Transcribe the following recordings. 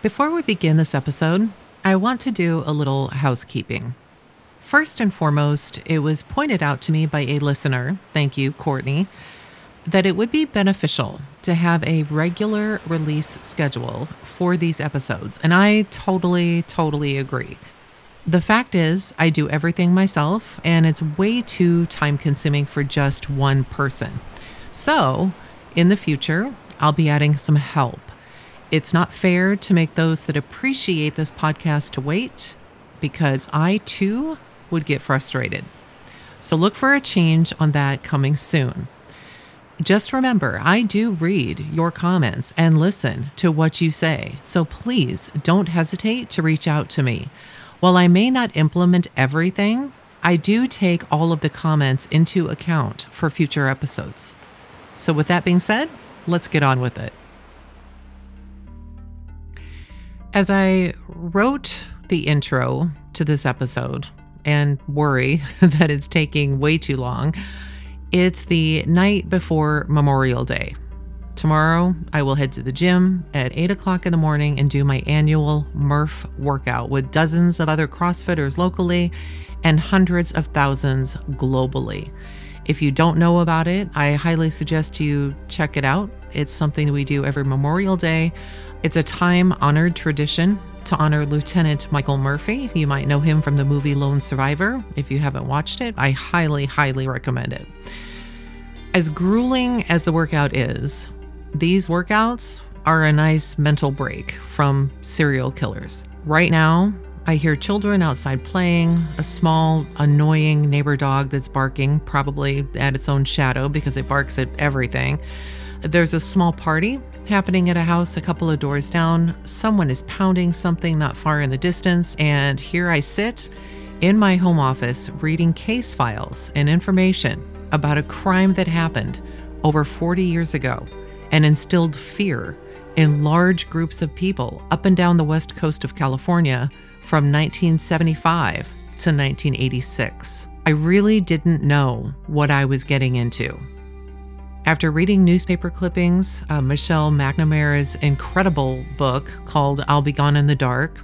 Before we begin this episode, I want to do a little housekeeping. First and foremost, it was pointed out to me by a listener, thank you, Courtney, that it would be beneficial to have a regular release schedule for these episodes. And I totally, totally agree. The fact is, I do everything myself, and it's way too time consuming for just one person. So, in the future, I'll be adding some help. It's not fair to make those that appreciate this podcast to wait because I too would get frustrated. So look for a change on that coming soon. Just remember, I do read your comments and listen to what you say, so please don't hesitate to reach out to me. While I may not implement everything, I do take all of the comments into account for future episodes. So, with that being said, let's get on with it. As I wrote the intro to this episode and worry that it's taking way too long, it's the night before Memorial Day. Tomorrow, I will head to the gym at 8 o'clock in the morning and do my annual Murph workout with dozens of other CrossFitters locally and hundreds of thousands globally. If you don't know about it, I highly suggest you check it out. It's something we do every Memorial Day. It's a time honored tradition to honor Lieutenant Michael Murphy. You might know him from the movie Lone Survivor. If you haven't watched it, I highly, highly recommend it. As grueling as the workout is, these workouts are a nice mental break from serial killers. Right now, I hear children outside playing, a small, annoying neighbor dog that's barking, probably at its own shadow because it barks at everything. There's a small party happening at a house a couple of doors down. Someone is pounding something not far in the distance, and here I sit in my home office reading case files and information about a crime that happened over 40 years ago and instilled fear in large groups of people up and down the west coast of California from 1975 to 1986. I really didn't know what I was getting into. After reading newspaper clippings, uh, Michelle McNamara's incredible book called I'll Be Gone in the Dark,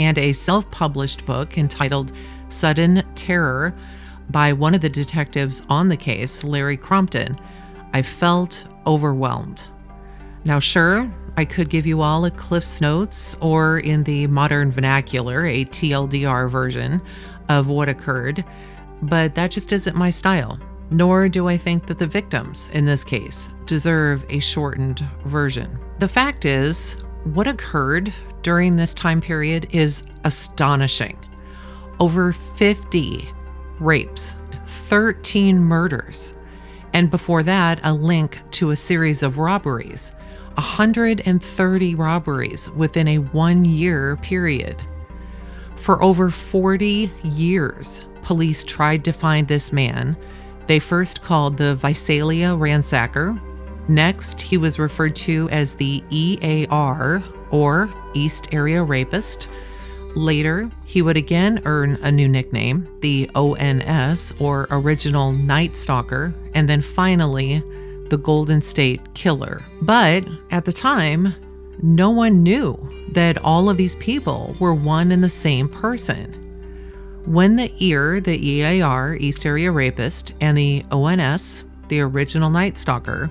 and a self published book entitled Sudden Terror by one of the detectives on the case, Larry Crompton, I felt overwhelmed. Now, sure, I could give you all a Cliff's Notes or, in the modern vernacular, a TLDR version of what occurred, but that just isn't my style nor do I think that the victims, in this case, deserve a shortened version. The fact is, what occurred during this time period is astonishing. Over 50 rapes, 13 murders, and before that, a link to a series of robberies. 130 robberies within a one year period. For over 40 years, police tried to find this man they first called the Visalia ransacker. Next, he was referred to as the EAR, or East Area Rapist. Later, he would again earn a new nickname, the ONS, or Original Night Stalker, and then finally, the Golden State Killer. But at the time, no one knew that all of these people were one and the same person. When the EAR, the EAR, East Area Rapist, and the ONS, the original Night Stalker,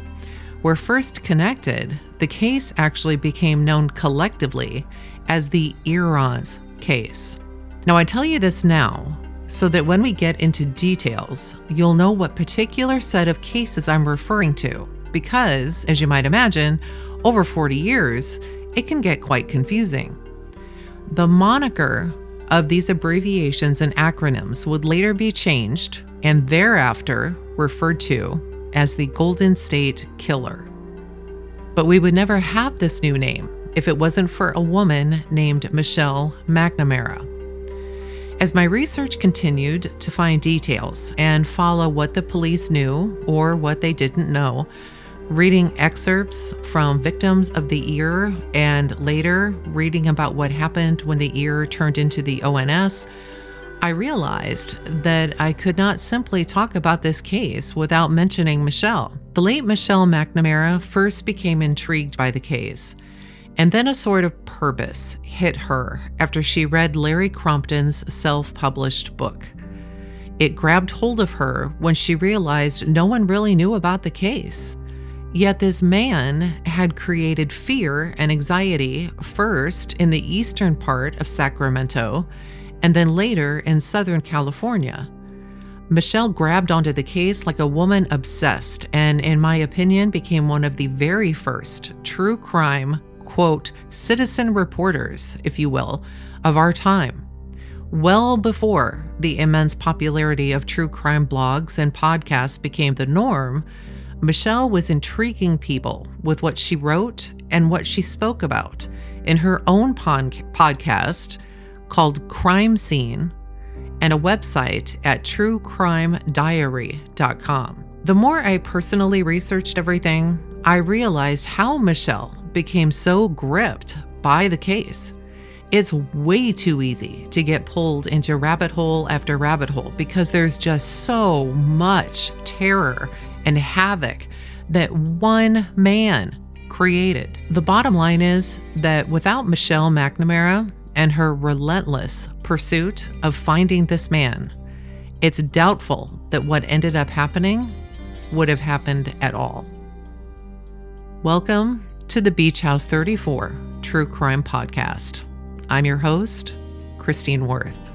were first connected, the case actually became known collectively as the Earons case. Now, I tell you this now so that when we get into details, you'll know what particular set of cases I'm referring to, because, as you might imagine, over 40 years, it can get quite confusing. The moniker of these abbreviations and acronyms would later be changed and thereafter referred to as the Golden State Killer. But we would never have this new name if it wasn't for a woman named Michelle McNamara. As my research continued to find details and follow what the police knew or what they didn't know, reading excerpts from victims of the EAR and later reading about what happened when the EAR turned into the ONS, I realized that I could not simply talk about this case without mentioning Michelle. The late Michelle McNamara first became intrigued by the case And then a sort of purpose hit her after she read Larry Crompton's self published book. It grabbed hold of her when she realized no one really knew about the case. Yet this man had created fear and anxiety first in the eastern part of Sacramento and then later in Southern California. Michelle grabbed onto the case like a woman obsessed, and in my opinion, became one of the very first true crime, quote, citizen reporters, if you will, of our time. Well before the immense popularity of true crime blogs and podcasts became the norm, Michelle was intriguing people with what she wrote and what she spoke about in her own podcast called Crime Scene and a website at truecrimediary.com. The more I personally researched everything, I realized how Michelle became so gripped by the case. It's way too easy to get pulled into rabbit hole after rabbit hole because there's just so much terror and havoc that one man created. The bottom line is that without Michelle McNamara and her relentless pursuit of finding this man, it's doubtful that what ended up happening would have happened at all. Welcome to the Beach House 34 True Crime Podcast. I'm your host, Christine Worth.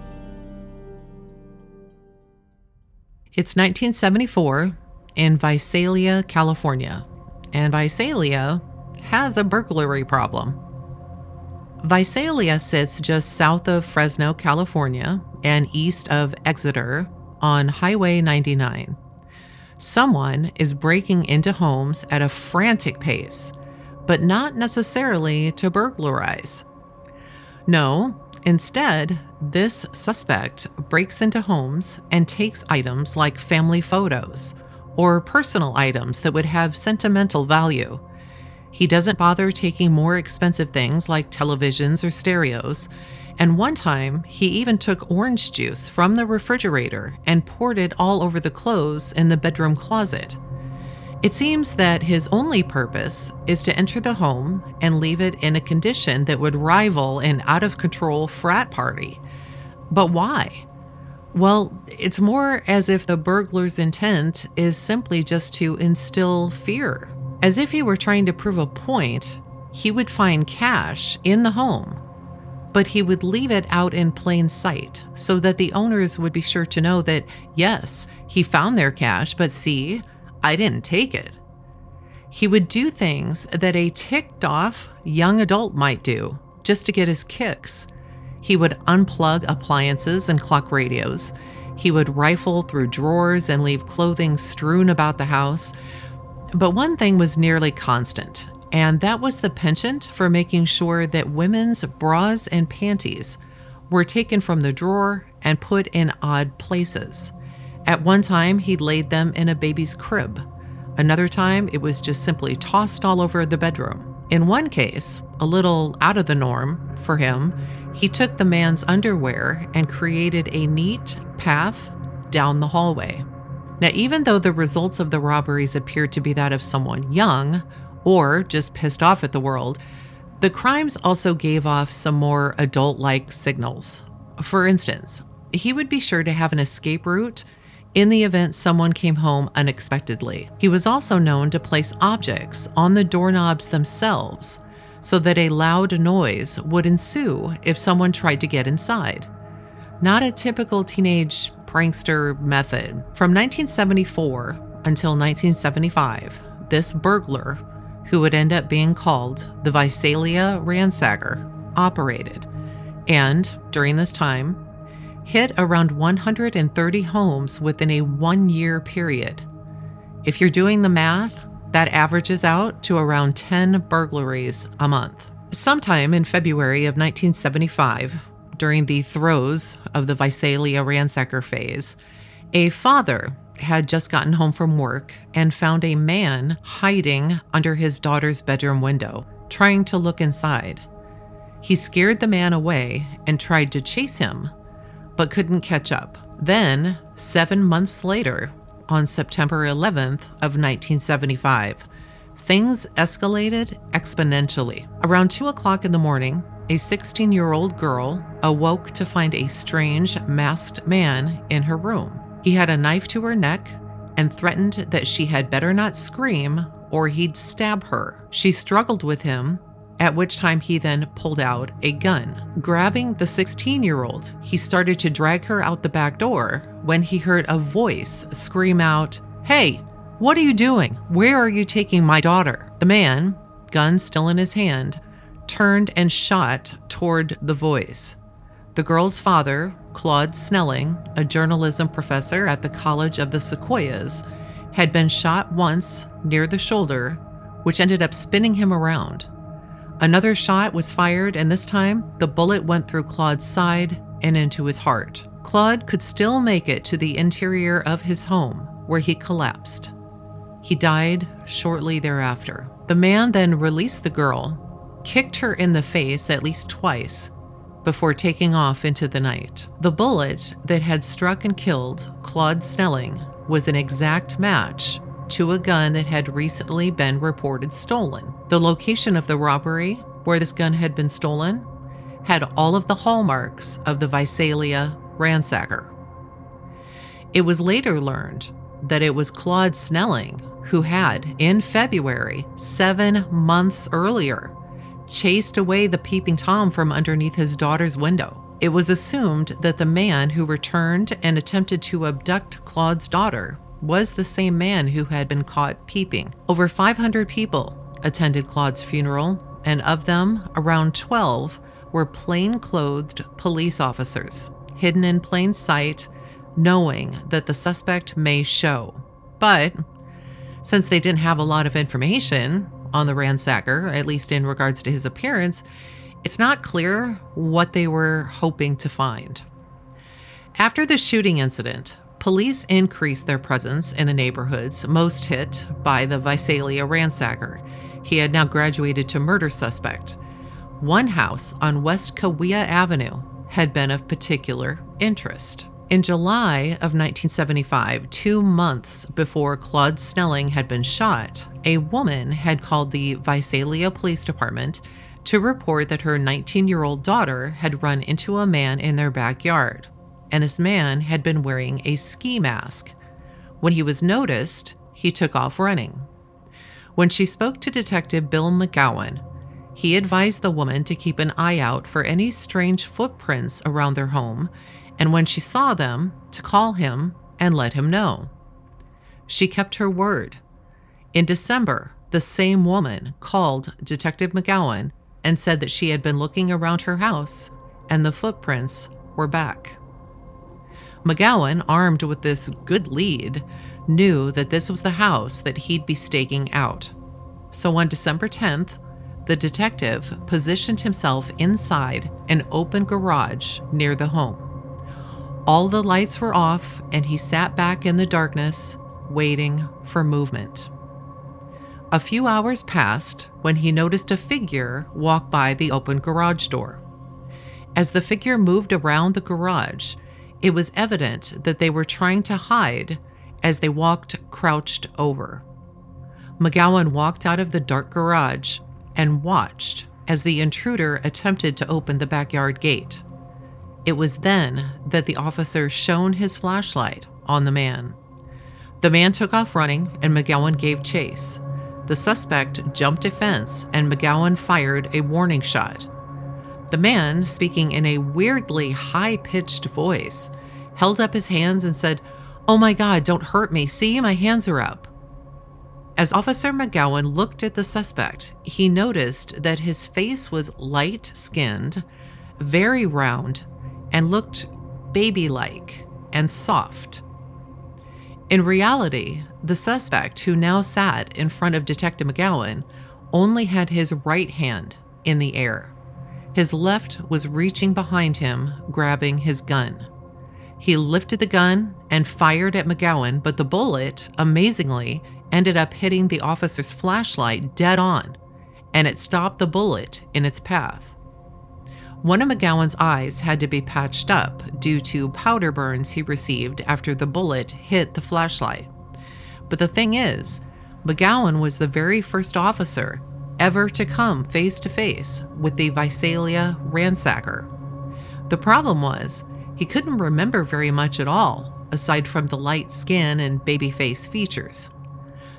It's 1974 in Visalia, California, and Visalia has a burglary problem. Visalia sits just south of Fresno, California, and east of Exeter on Highway 99. Someone is breaking into homes at a frantic pace, but not necessarily to burglarize. No, instead, this suspect breaks into homes and takes items like family photos or personal items that would have sentimental value. He doesn't bother taking more expensive things like televisions or stereos. And one time, he even took orange juice from the refrigerator and poured it all over the clothes in the bedroom closet. It seems that his only purpose is to enter the home and leave it in a condition that would rival an out of control frat party. But why? Well, it's more as if the burglar's intent is simply just to instill fear. As if he were trying to prove a point, he would find cash in the home, but he would leave it out in plain sight so that the owners would be sure to know that, yes, he found their cash, but see, I didn't take it. He would do things that a ticked off young adult might do just to get his kicks he would unplug appliances and clock radios. He would rifle through drawers and leave clothing strewn about the house. But one thing was nearly constant, and that was the penchant for making sure that women's bras and panties were taken from the drawer and put in odd places. At one time, he laid them in a baby's crib. Another time, it was just simply tossed all over the bedroom. In one case, a little out of the norm for him, he took the man's underwear and created a neat path down the hallway. Now, even though the results of the robberies appeared to be that of someone young or just pissed off at the world, the crimes also gave off some more adult like signals. For instance, he would be sure to have an escape route in the event someone came home unexpectedly. He was also known to place objects on the doorknobs themselves so that a loud noise would ensue if someone tried to get inside. Not a typical teenage prankster method. From 1974 until 1975, this burglar, who would end up being called the Visalia Ransacker, operated. And during this time, hit around 130 homes within a one year period. If you're doing the math, that averages out to around 10 burglaries a month. Sometime in February of 1975, during the throes of the Visalia ransacker phase, a father had just gotten home from work and found a man hiding under his daughter's bedroom window, trying to look inside. He scared the man away and tried to chase him, but couldn't catch up. Then, seven months later, on September 11th of 1975, things escalated exponentially. Around 2 o'clock in the morning, a 16 year old girl awoke to find a strange masked man in her room. He had a knife to her neck and threatened that she had better not scream or he'd stab her. She struggled with him, at which time he then pulled out a gun. Grabbing the 16 year old, he started to drag her out the back door when he heard a voice scream out, Hey, what are you doing? Where are you taking my daughter? The man, gun still in his hand, turned and shot toward the voice. The girl's father, Claude Snelling, a journalism professor at the College of the Sequoias, had been shot once near the shoulder, which ended up spinning him around. Another shot was fired, and this time the bullet went through Claude's side and into his heart. Claude could still make it to the interior of his home, where he collapsed. He died shortly thereafter. The man then released the girl kicked her in the face at least twice before taking off into the night. The bullet that had struck and killed Claude Snelling was an exact match to a gun that had recently been reported stolen. The location of the robbery, where this gun had been stolen, had all of the hallmarks of the Visalia ransacker. It was later learned that it was Claude Snelling who had, in February, seven months earlier, chased away the peeping Tom from underneath his daughter's window. It was assumed that the man who returned and attempted to abduct Claude's daughter was the same man who had been caught peeping. Over 500 people attended Claude's funeral, and of them, around 12 were plain-clothed police officers, hidden in plain sight, knowing that the suspect may show. But since they didn't have a lot of information, on the ransacker, at least in regards to his appearance, it's not clear what they were hoping to find. After the shooting incident, police increased their presence in the neighborhoods most hit by the Visalia ransacker. He had now graduated to murder suspect. One house on West Kaweah Avenue had been of particular interest. In July of 1975, two months before Claude Snelling had been shot, a woman had called the Visalia Police Department to report that her 19 year old daughter had run into a man in their backyard, and this man had been wearing a ski mask. When he was noticed, he took off running. When she spoke to Detective Bill McGowan, he advised the woman to keep an eye out for any strange footprints around their home and when she saw them, to call him and let him know. She kept her word. In December, the same woman called Detective McGowan and said that she had been looking around her house and the footprints were back. McGowan, armed with this good lead, knew that this was the house that he'd be staking out. So on December 10th, the detective positioned himself inside an open garage near the home. All the lights were off, and he sat back in the darkness, waiting for movement. A few hours passed when he noticed a figure walk by the open garage door. As the figure moved around the garage, it was evident that they were trying to hide as they walked crouched over. McGowan walked out of the dark garage and watched as the intruder attempted to open the backyard gate. It was then that the officer shone his flashlight on the man. The man took off running, and McGowan gave chase. The suspect jumped a fence, and McGowan fired a warning shot. The man, speaking in a weirdly high pitched voice, held up his hands and said, Oh my God, don't hurt me. See, my hands are up. As Officer McGowan looked at the suspect, he noticed that his face was light skinned, very round, and looked baby like and soft. In reality, the suspect, who now sat in front of Detective McGowan, only had his right hand in the air. His left was reaching behind him, grabbing his gun. He lifted the gun and fired at McGowan, but the bullet, amazingly, ended up hitting the officer's flashlight dead on, and it stopped the bullet in its path. One of McGowan's eyes had to be patched up due to powder burns he received after the bullet hit the flashlight. But the thing is, McGowan was the very first officer ever to come face to face with the Visalia ransacker. The problem was, he couldn't remember very much at all, aside from the light skin and baby face features.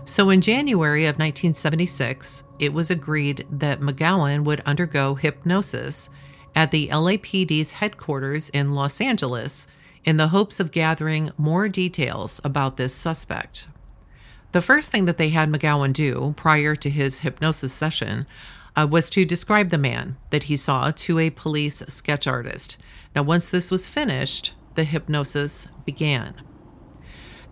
So in January of 1976, it was agreed that McGowan would undergo hypnosis at the LAPD's headquarters in Los Angeles in the hopes of gathering more details about this suspect. The first thing that they had McGowan do prior to his hypnosis session uh, was to describe the man that he saw to a police sketch artist. Now, once this was finished, the hypnosis began.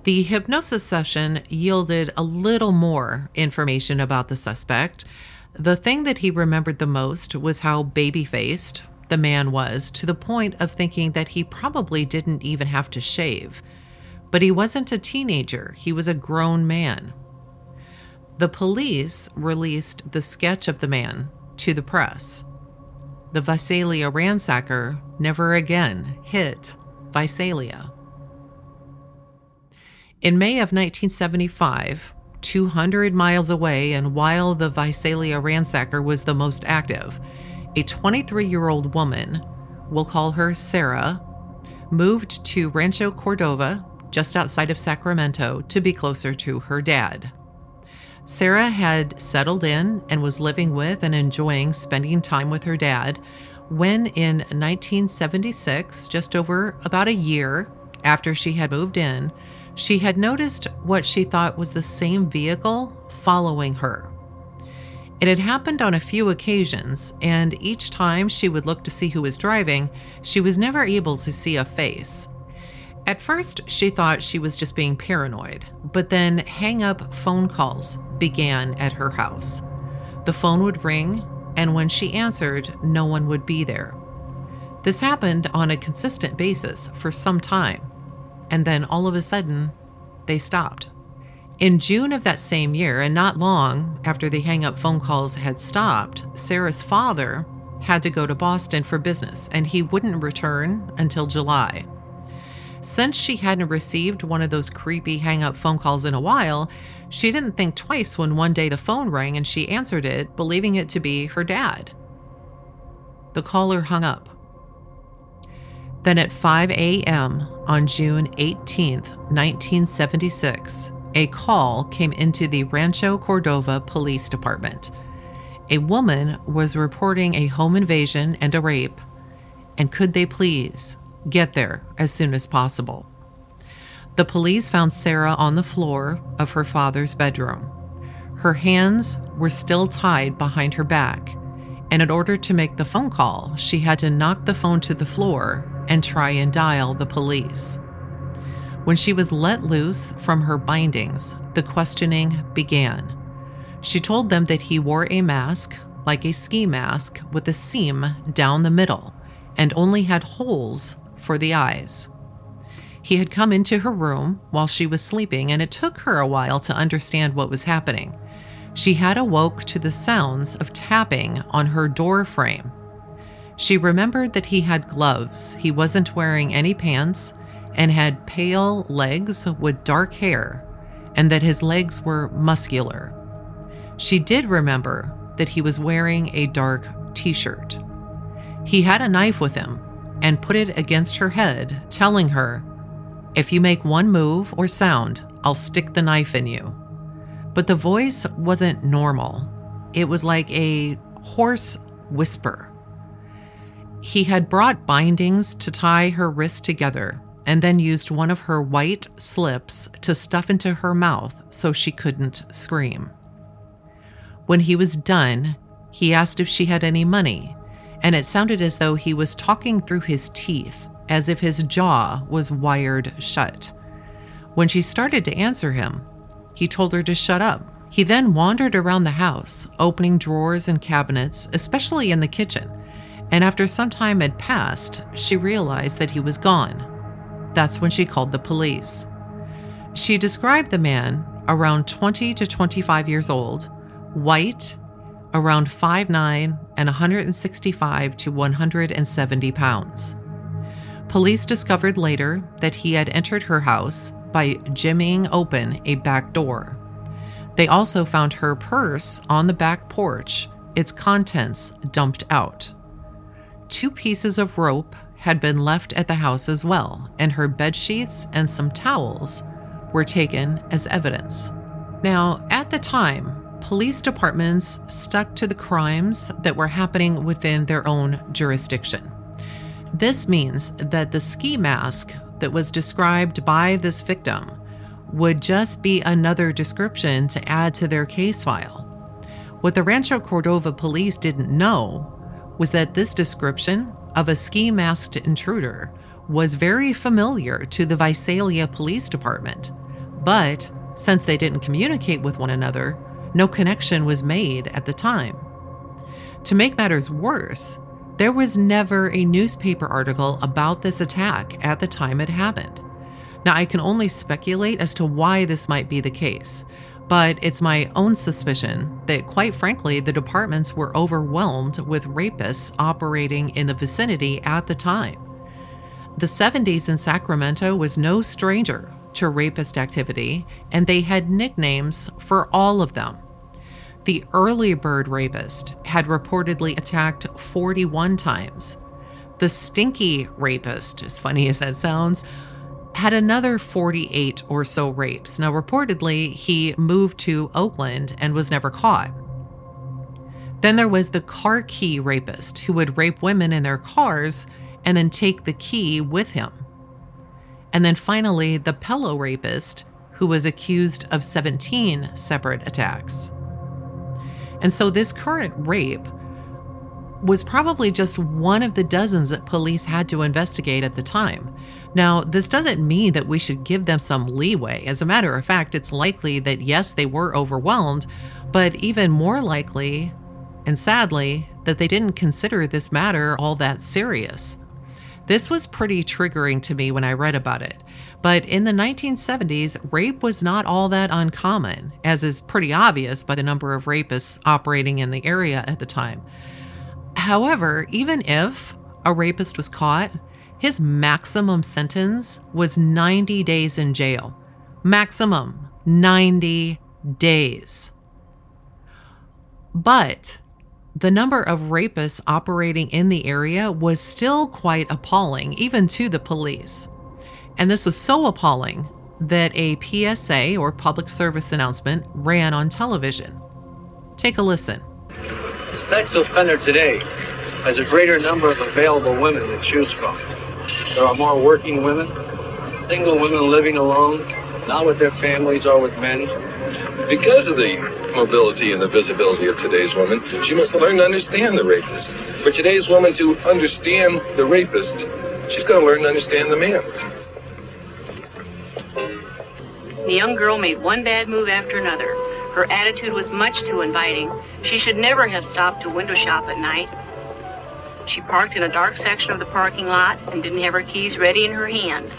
The hypnosis session yielded a little more information about the suspect. The thing that he remembered the most was how baby faced the man was, to the point of thinking that he probably didn't even have to shave. But he wasn't a teenager, he was a grown man. The police released the sketch of the man to the press. The Visalia ransacker never again hit Visalia. In May of 1975, 200 miles away, and while the Visalia ransacker was the most active, a 23 year old woman, we'll call her Sarah, moved to Rancho Cordova, just outside of Sacramento, to be closer to her dad. Sarah had settled in and was living with and enjoying spending time with her dad when, in 1976, just over about a year after she had moved in, she had noticed what she thought was the same vehicle following her. It had happened on a few occasions, and each time she would look to see who was driving, she was never able to see a face. At first, she thought she was just being paranoid, but then hang up phone calls began at her house. The phone would ring, and when she answered, no one would be there. This happened on a consistent basis for some time, and then all of a sudden, they stopped. In June of that same year, and not long after the hang up phone calls had stopped, Sarah's father had to go to Boston for business, and he wouldn't return until July. Since she hadn't received one of those creepy hang up phone calls in a while, she didn't think twice when one day the phone rang and she answered it, believing it to be her dad. The caller hung up. Then at 5 a.m. on June 18, 1976, a call came into the Rancho Cordova Police Department. A woman was reporting a home invasion and a rape, and could they please get there as soon as possible? The police found Sarah on the floor of her father's bedroom. Her hands were still tied behind her back, and in order to make the phone call, she had to knock the phone to the floor and try and dial the police. When she was let loose from her bindings, the questioning began. She told them that he wore a mask, like a ski mask, with a seam down the middle, and only had holes for the eyes. He had come into her room while she was sleeping, and it took her a while to understand what was happening. She had awoke to the sounds of tapping on her door frame. She remembered that he had gloves, he wasn't wearing any pants, and had pale legs with dark hair, and that his legs were muscular. She did remember that he was wearing a dark t shirt. He had a knife with him and put it against her head, telling her, If you make one move or sound, I'll stick the knife in you. But the voice wasn't normal, it was like a hoarse whisper. He had brought bindings to tie her wrists together and then used one of her white slips to stuff into her mouth so she couldn't scream. When he was done, he asked if she had any money, and it sounded as though he was talking through his teeth, as if his jaw was wired shut. When she started to answer him, he told her to shut up. He then wandered around the house, opening drawers and cabinets, especially in the kitchen, and after some time had passed, she realized that he was gone. That's when she called the police. She described the man around 20 to 25 years old, white, around 5'9 and 165 to 170 pounds. Police discovered later that he had entered her house by jimmying open a back door. They also found her purse on the back porch, its contents dumped out. Two pieces of rope had been left at the house as well, and her bed sheets and some towels were taken as evidence. Now, at the time, police departments stuck to the crimes that were happening within their own jurisdiction. This means that the ski mask that was described by this victim would just be another description to add to their case file. What the Rancho Cordova police didn't know was that this description of a ski masked intruder was very familiar to the Visalia Police Department. But since they didn't communicate with one another, no connection was made at the time. To make matters worse, there was never a newspaper article about this attack at the time it happened. Now, I can only speculate as to why this might be the case, but it's my own suspicion that, quite frankly, the departments were overwhelmed with rapists operating in the vicinity at the time. The 70s in Sacramento was no stranger to rapist activity, and they had nicknames for all of them. The early bird rapist had reportedly attacked 41 times. The stinky rapist, as funny as that sounds, had another 48 or so rapes. Now, reportedly, he moved to Oakland and was never caught. Then there was the car key rapist who would rape women in their cars and then take the key with him. And then finally, the pillow rapist who was accused of 17 separate attacks. And so this current rape was probably just one of the dozens that police had to investigate at the time. Now, this doesn't mean that we should give them some leeway. As a matter of fact, it's likely that yes, they were overwhelmed, but even more likely, and sadly, that they didn't consider this matter all that serious. This was pretty triggering to me when I read about it. But in the 1970s, rape was not all that uncommon, as is pretty obvious by the number of rapists operating in the area at the time. However, even if a rapist was caught, his maximum sentence was 90 days in jail. Maximum 90 days. But the number of rapists operating in the area was still quite appalling, even to the police. And this was so appalling that a PSA or public service announcement ran on television. Take a listen. The sex offender today has a greater number of available women to choose from. There are more working women, single women living alone, not with their families or with men. Because of the mobility and the visibility of today's woman, she must learn to understand the rapist. For today's woman to understand the rapist, she's going to learn to understand the man. The young girl made one bad move after another. Her attitude was much too inviting. She should never have stopped to window shop at night. She parked in a dark section of the parking lot and didn't have her keys ready in her hand.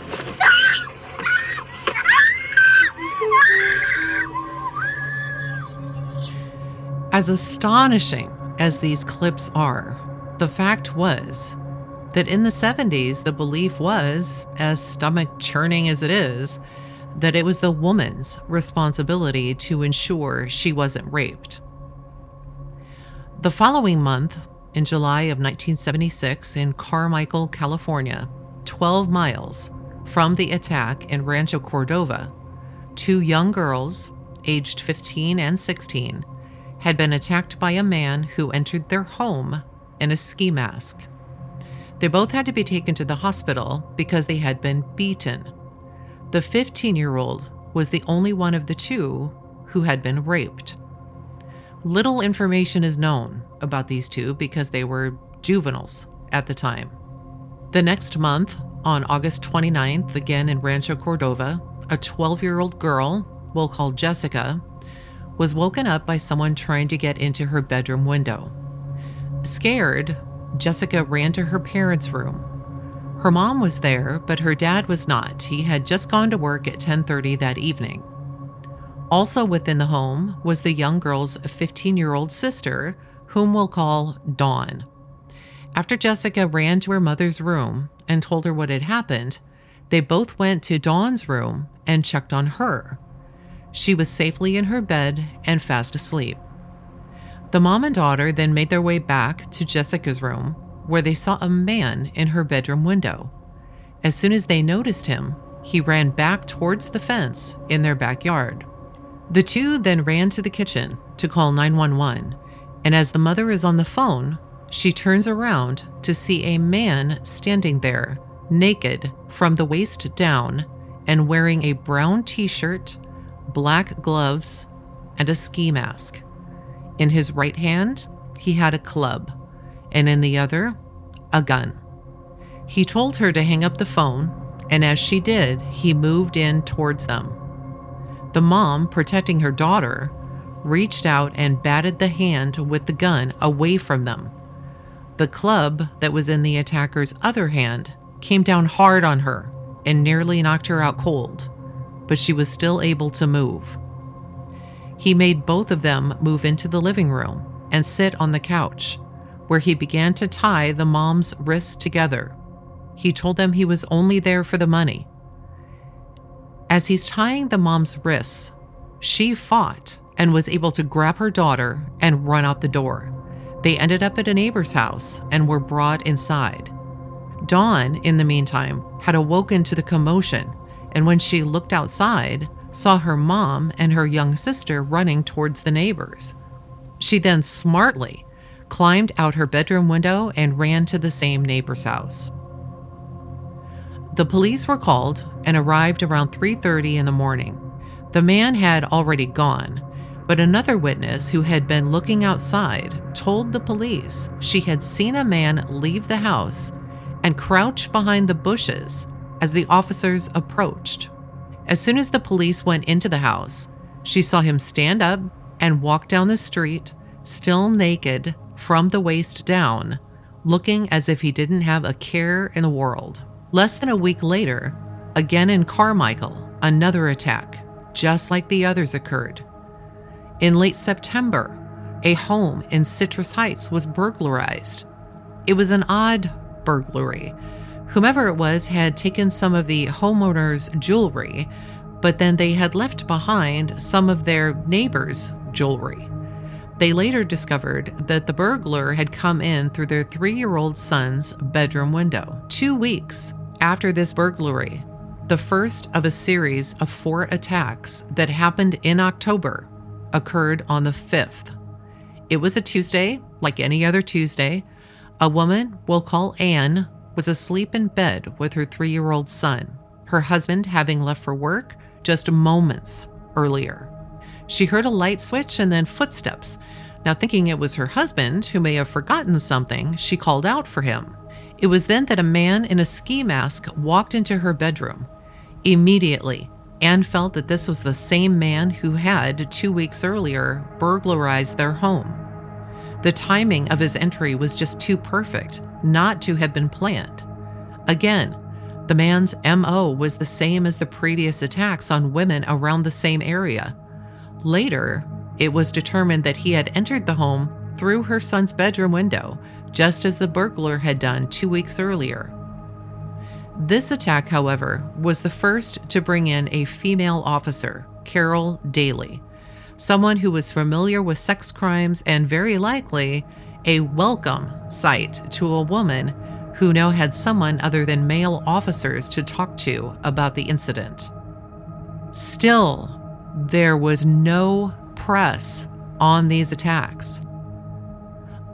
As astonishing as these clips are, the fact was that in the 70s, the belief was, as stomach churning as it is, that it was the woman's responsibility to ensure she wasn't raped. The following month, in July of 1976, in Carmichael, California, 12 miles from the attack in Rancho Cordova, two young girls, aged 15 and 16, had been attacked by a man who entered their home in a ski mask. They both had to be taken to the hospital because they had been beaten. The 15 year old was the only one of the two who had been raped. Little information is known about these two because they were juveniles at the time. The next month, on August 29th, again in Rancho Cordova, a 12 year old girl, we'll call Jessica, was woken up by someone trying to get into her bedroom window. Scared, Jessica ran to her parents' room. Her mom was there, but her dad was not. He had just gone to work at 10:30 that evening. Also within the home was the young girl's 15-year-old sister, whom we'll call Dawn. After Jessica ran to her mother's room and told her what had happened, they both went to Dawn's room and checked on her. She was safely in her bed and fast asleep. The mom and daughter then made their way back to Jessica's room, where they saw a man in her bedroom window. As soon as they noticed him, he ran back towards the fence in their backyard. The two then ran to the kitchen to call 911, and as the mother is on the phone, she turns around to see a man standing there, naked from the waist down, and wearing a brown t shirt, black gloves, and a ski mask. In his right hand, he had a club, and in the other, a gun. He told her to hang up the phone, and as she did, he moved in towards them. The mom, protecting her daughter, reached out and batted the hand with the gun away from them. The club that was in the attacker's other hand came down hard on her and nearly knocked her out cold, but she was still able to move. He made both of them move into the living room and sit on the couch, where he began to tie the mom's wrists together. He told them he was only there for the money. As he's tying the mom's wrists, she fought and was able to grab her daughter and run out the door. They ended up at a neighbor's house and were brought inside. Dawn, in the meantime, had awoken to the commotion, and when she looked outside, saw her mom and her young sister running towards the neighbors. She then smartly climbed out her bedroom window and ran to the same neighbor's house. The police were called and arrived around 3:30 in the morning. The man had already gone, but another witness who had been looking outside told the police she had seen a man leave the house and crouch behind the bushes as the officers approached. As soon as the police went into the house, she saw him stand up and walk down the street, still naked from the waist down, looking as if he didn't have a care in the world. Less than a week later, again in Carmichael, another attack, just like the others, occurred. In late September, a home in Citrus Heights was burglarized. It was an odd burglary. Whomever it was had taken some of the homeowner's jewelry, but then they had left behind some of their neighbor's jewelry. They later discovered that the burglar had come in through their three year old son's bedroom window. Two weeks after this burglary, the first of a series of four attacks that happened in October occurred on the 5th. It was a Tuesday, like any other Tuesday. A woman we'll call Anne was asleep in bed with her three year old son, her husband having left for work just moments earlier. She heard a light switch and then footsteps. Now, thinking it was her husband, who may have forgotten something, she called out for him. It was then that a man in a ski mask walked into her bedroom. Immediately, Anne felt that this was the same man who had, two weeks earlier, burglarized their home. The timing of his entry was just too perfect not to have been planned. Again, the man's MO was the same as the previous attacks on women around the same area. Later, it was determined that he had entered the home through her son's bedroom window, just as the burglar had done two weeks earlier. This attack, however, was the first to bring in a female officer, Carol Daly, someone who was familiar with sex crimes and very likely a welcome sight to a woman who now had someone other than male officers to talk to about the incident. Still, there was no press on these attacks.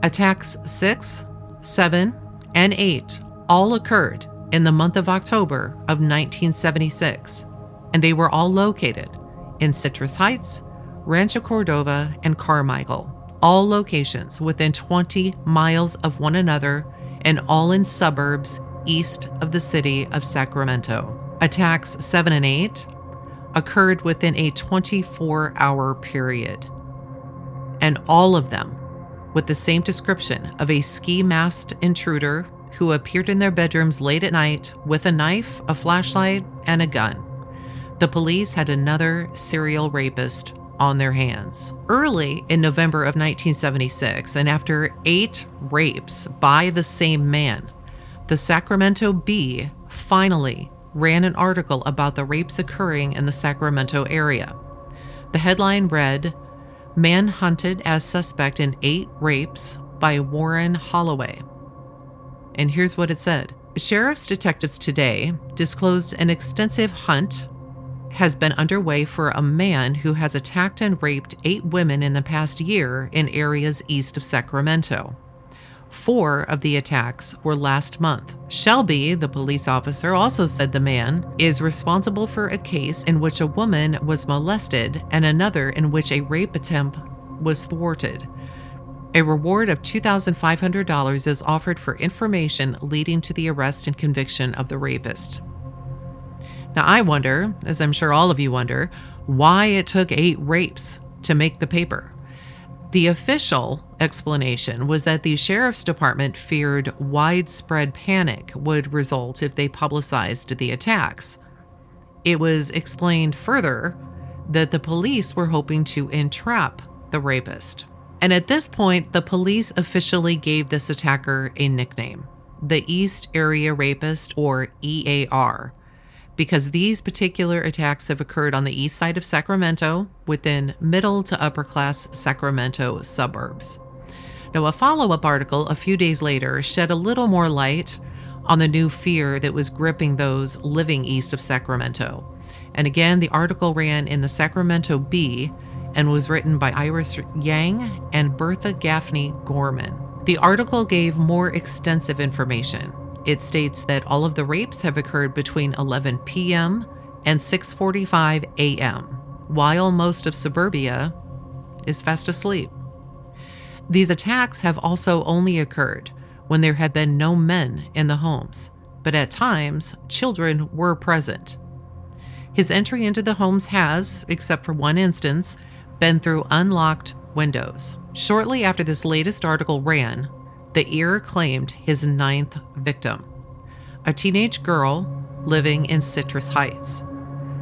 Attacks 6, 7, and 8 all occurred in the month of October of 1976, and they were all located in Citrus Heights, Rancho Cordova, and Carmichael, all locations within 20 miles of one another and all in suburbs east of the city of Sacramento. Attacks 7 and 8 occurred within a 24 hour period, and all of them with the same description of a ski masked intruder who appeared in their bedrooms late at night with a knife, a flashlight, and a gun. The police had another serial rapist on their hands. Early in November of 1976, and after eight rapes by the same man, the Sacramento Bee finally ran an article about the rapes occurring in the Sacramento area. The headline read Man hunted as suspect in eight rapes by Warren Holloway. And here's what it said Sheriff's detectives today disclosed an extensive hunt has been underway for a man who has attacked and raped eight women in the past year in areas east of Sacramento. Four of the attacks were last month. Shelby, the police officer, also said the man is responsible for a case in which a woman was molested and another in which a rape attempt was thwarted. A reward of $2,500 is offered for information leading to the arrest and conviction of the rapist. Now, I wonder, as I'm sure all of you wonder, why it took eight rapes to make the paper. The official explanation was that the sheriff's department feared widespread panic would result if they publicized the attacks. It was explained further that the police were hoping to entrap the rapist. And at this point, the police officially gave this attacker a nickname the East Area Rapist, or EAR because these particular attacks have occurred on the east side of Sacramento within middle to upper class Sacramento suburbs. Now, a follow up article a few days later shed a little more light on the new fear that was gripping those living east of Sacramento. And again, the article ran in the Sacramento Bee and was written by Iris Yang and Bertha Gaffney Gorman. The article gave more extensive information it states that all of the rapes have occurred between 11 p.m. and 6:45 a.m., while most of suburbia is fast asleep. These attacks have also only occurred when there have been no men in the homes, but at times children were present. His entry into the homes has, except for one instance, been through unlocked windows. Shortly after this latest article ran, the ear claimed his ninth victim, a teenage girl living in Citrus Heights.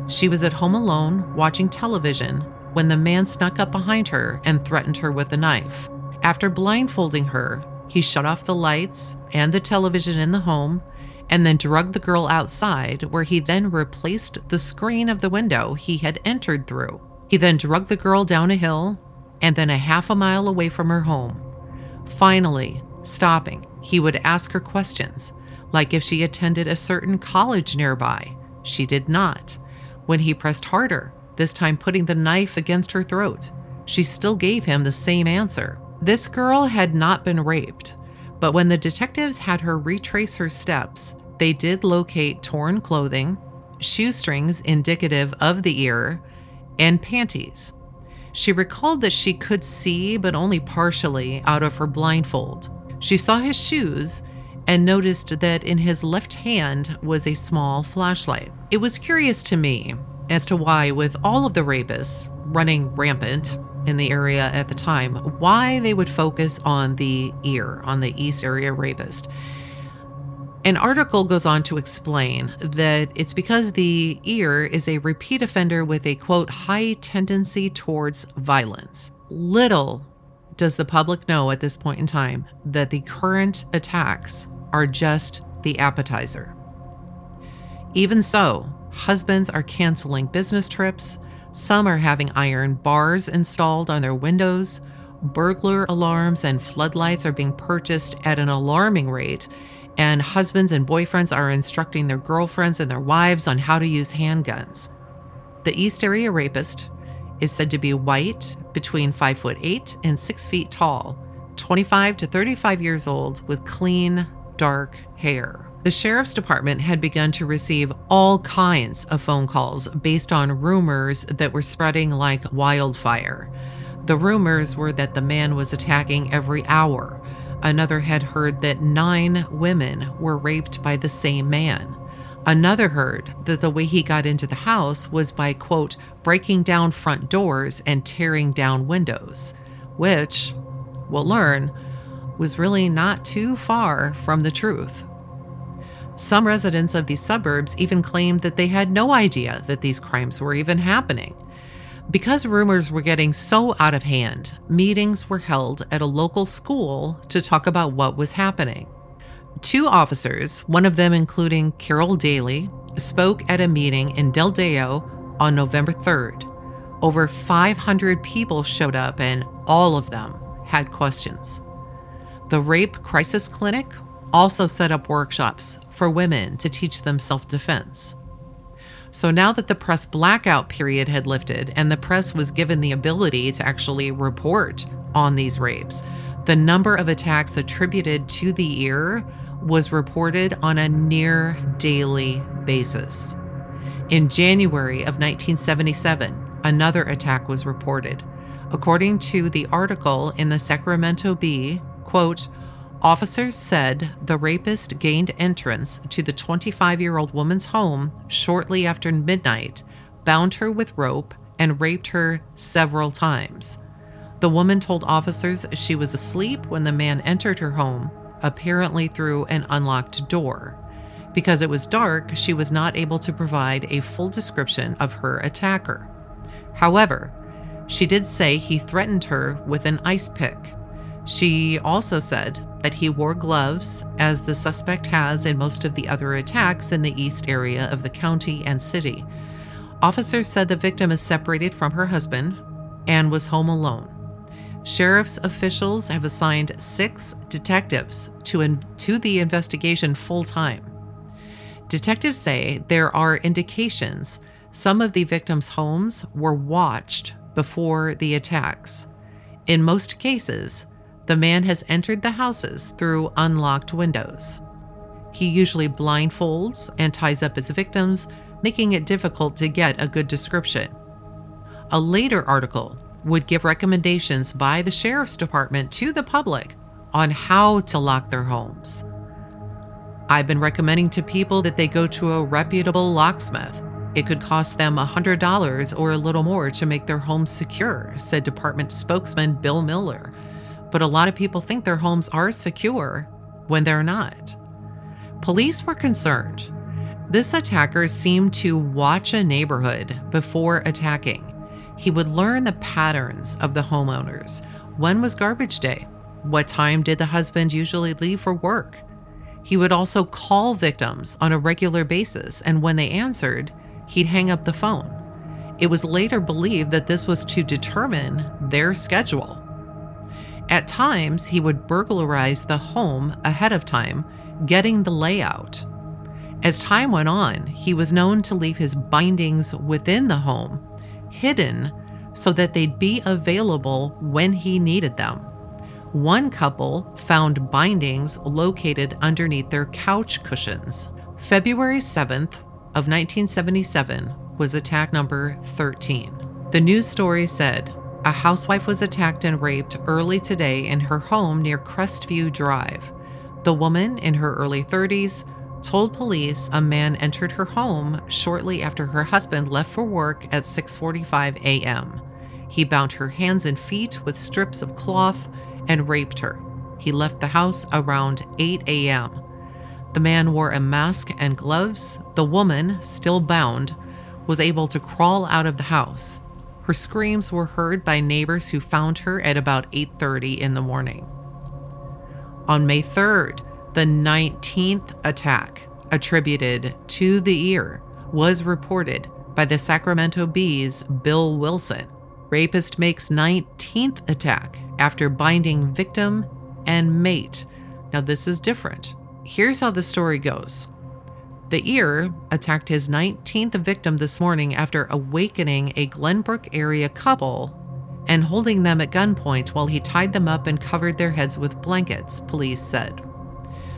She was at home alone watching television when the man snuck up behind her and threatened her with a knife. After blindfolding her, he shut off the lights and the television in the home and then drugged the girl outside, where he then replaced the screen of the window he had entered through. He then drugged the girl down a hill and then a half a mile away from her home. Finally, Stopping, he would ask her questions, like if she attended a certain college nearby. She did not. When he pressed harder, this time putting the knife against her throat, she still gave him the same answer. This girl had not been raped, but when the detectives had her retrace her steps, they did locate torn clothing, shoestrings indicative of the ear, and panties. She recalled that she could see, but only partially, out of her blindfold. She saw his shoes and noticed that in his left hand was a small flashlight. It was curious to me as to why, with all of the rapists running rampant in the area at the time, why they would focus on the ear, on the East Area rapist. An article goes on to explain that it's because the ear is a repeat offender with a quote high tendency towards violence. Little does the public know at this point in time that the current attacks are just the appetizer? Even so, husbands are canceling business trips, some are having iron bars installed on their windows, burglar alarms and floodlights are being purchased at an alarming rate, and husbands and boyfriends are instructing their girlfriends and their wives on how to use handguns. The East Area Rapist is said to be white, between 5 foot 8 and 6 feet tall, 25 to 35 years old with clean, dark hair. The sheriff's department had begun to receive all kinds of phone calls based on rumors that were spreading like wildfire. The rumors were that the man was attacking every hour. Another had heard that nine women were raped by the same man. Another heard that the way he got into the house was by, quote, breaking down front doors and tearing down windows, which, we'll learn, was really not too far from the truth. Some residents of these suburbs even claimed that they had no idea that these crimes were even happening. Because rumors were getting so out of hand, meetings were held at a local school to talk about what was happening. Two officers, one of them including Carol Daly, spoke at a meeting in Del Dayo on November 3rd. Over 500 people showed up, and all of them had questions. The Rape Crisis Clinic also set up workshops for women to teach them self defense. So now that the press blackout period had lifted and the press was given the ability to actually report on these rapes, the number of attacks attributed to the ear was reported on a near daily basis. In January of 1977, another attack was reported. According to the article in the Sacramento Bee, quote, Officers said the rapist gained entrance to the 25 year old woman's home shortly after midnight, bound her with rope, and raped her several times. The woman told officers she was asleep when the man entered her home, apparently through an unlocked door. Because it was dark, she was not able to provide a full description of her attacker. However, she did say he threatened her with an ice pick. She also said that he wore gloves, as the suspect has in most of the other attacks in the east area of the county and city. Officers said the victim is separated from her husband and was home alone. Sheriff's officials have assigned six detectives to, in- to the investigation full time. Detectives say there are indications some of the victims' homes were watched before the attacks. In most cases, the man has entered the houses through unlocked windows. He usually blindfolds and ties up his victims, making it difficult to get a good description. A later article would give recommendations by the sheriff's department to the public on how to lock their homes. I've been recommending to people that they go to a reputable locksmith. It could cost them $100 or a little more to make their homes secure, said department spokesman Bill Miller but a lot of people think their homes are secure when they're not. Police were concerned. This attacker seemed to watch a neighborhood before attacking. He would learn the patterns of the homeowners. When was garbage day? What time did the husband usually leave for work? He would also call victims on a regular basis, and when they answered, he'd hang up the phone. It was later believed that this was to determine their schedule. At times, he would burglarize the home ahead of time, getting the layout. As time went on, he was known to leave his bindings within the home, hidden so that they'd be available when he needed them. One couple found bindings located underneath their couch cushions. February 7th of 1977 was attack number 13. The news story said a housewife was attacked and raped early today in her home near Crestview Drive. The woman, in her early 30s, told police a man entered her home shortly after her husband left for work at 6:45 a.m. He bound her hands and feet with strips of cloth and raped her. He left the house around 8 a.m. The man wore a mask and gloves. The woman, still bound, was able to crawl out of the house. Her screams were heard by neighbors who found her at about 8:30 in the morning. On May 3rd, the 19th attack attributed to the ear was reported by the Sacramento Bee's Bill Wilson. Rapist makes 19th attack after binding victim and mate. Now, this is different. Here's how the story goes the ear attacked his 19th victim this morning after awakening a Glenbrook area couple and holding them at gunpoint while he tied them up and covered their heads with blankets, police said.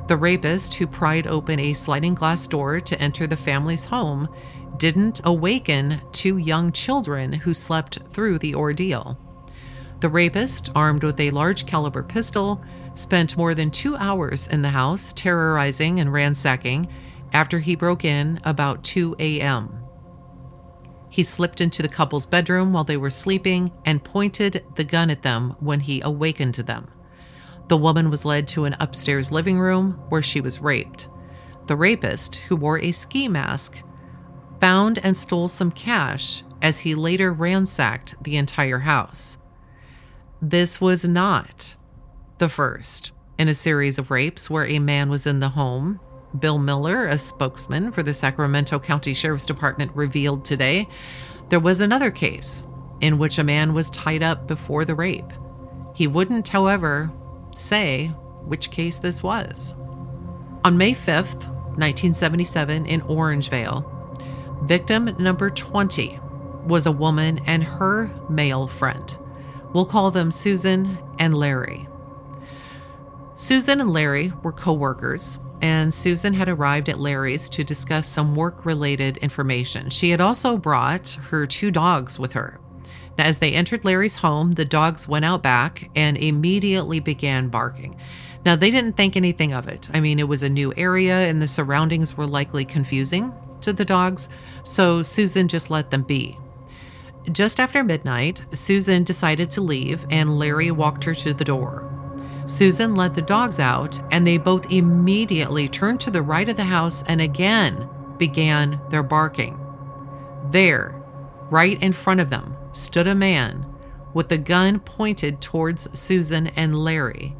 The rapist, who pried open a sliding glass door to enter the family's home, didn't awaken two young children who slept through the ordeal. The rapist, armed with a large caliber pistol, spent more than two hours in the house terrorizing and ransacking after he broke in about 2 a.m. He slipped into the couple's bedroom while they were sleeping and pointed the gun at them when he awakened them. The woman was led to an upstairs living room where she was raped. The rapist, who wore a ski mask, found and stole some cash as he later ransacked the entire house. This was not the first in a series of rapes where a man was in the home Bill Miller, a spokesman for the Sacramento County Sheriff's Department, revealed today there was another case in which a man was tied up before the rape. He wouldn't, however, say which case this was. On May 5th, 1977, in Orangevale, victim number 20 was a woman and her male friend. We'll call them Susan and Larry. Susan and Larry were co workers, and Susan had arrived at Larry's to discuss some work related information. She had also brought her two dogs with her. Now, as they entered Larry's home, the dogs went out back and immediately began barking. Now, they didn't think anything of it. I mean, it was a new area and the surroundings were likely confusing to the dogs, so Susan just let them be. Just after midnight, Susan decided to leave and Larry walked her to the door. Susan let the dogs out and they both immediately turned to the right of the house and again began their barking. There, right in front of them, stood a man with the gun pointed towards Susan and Larry.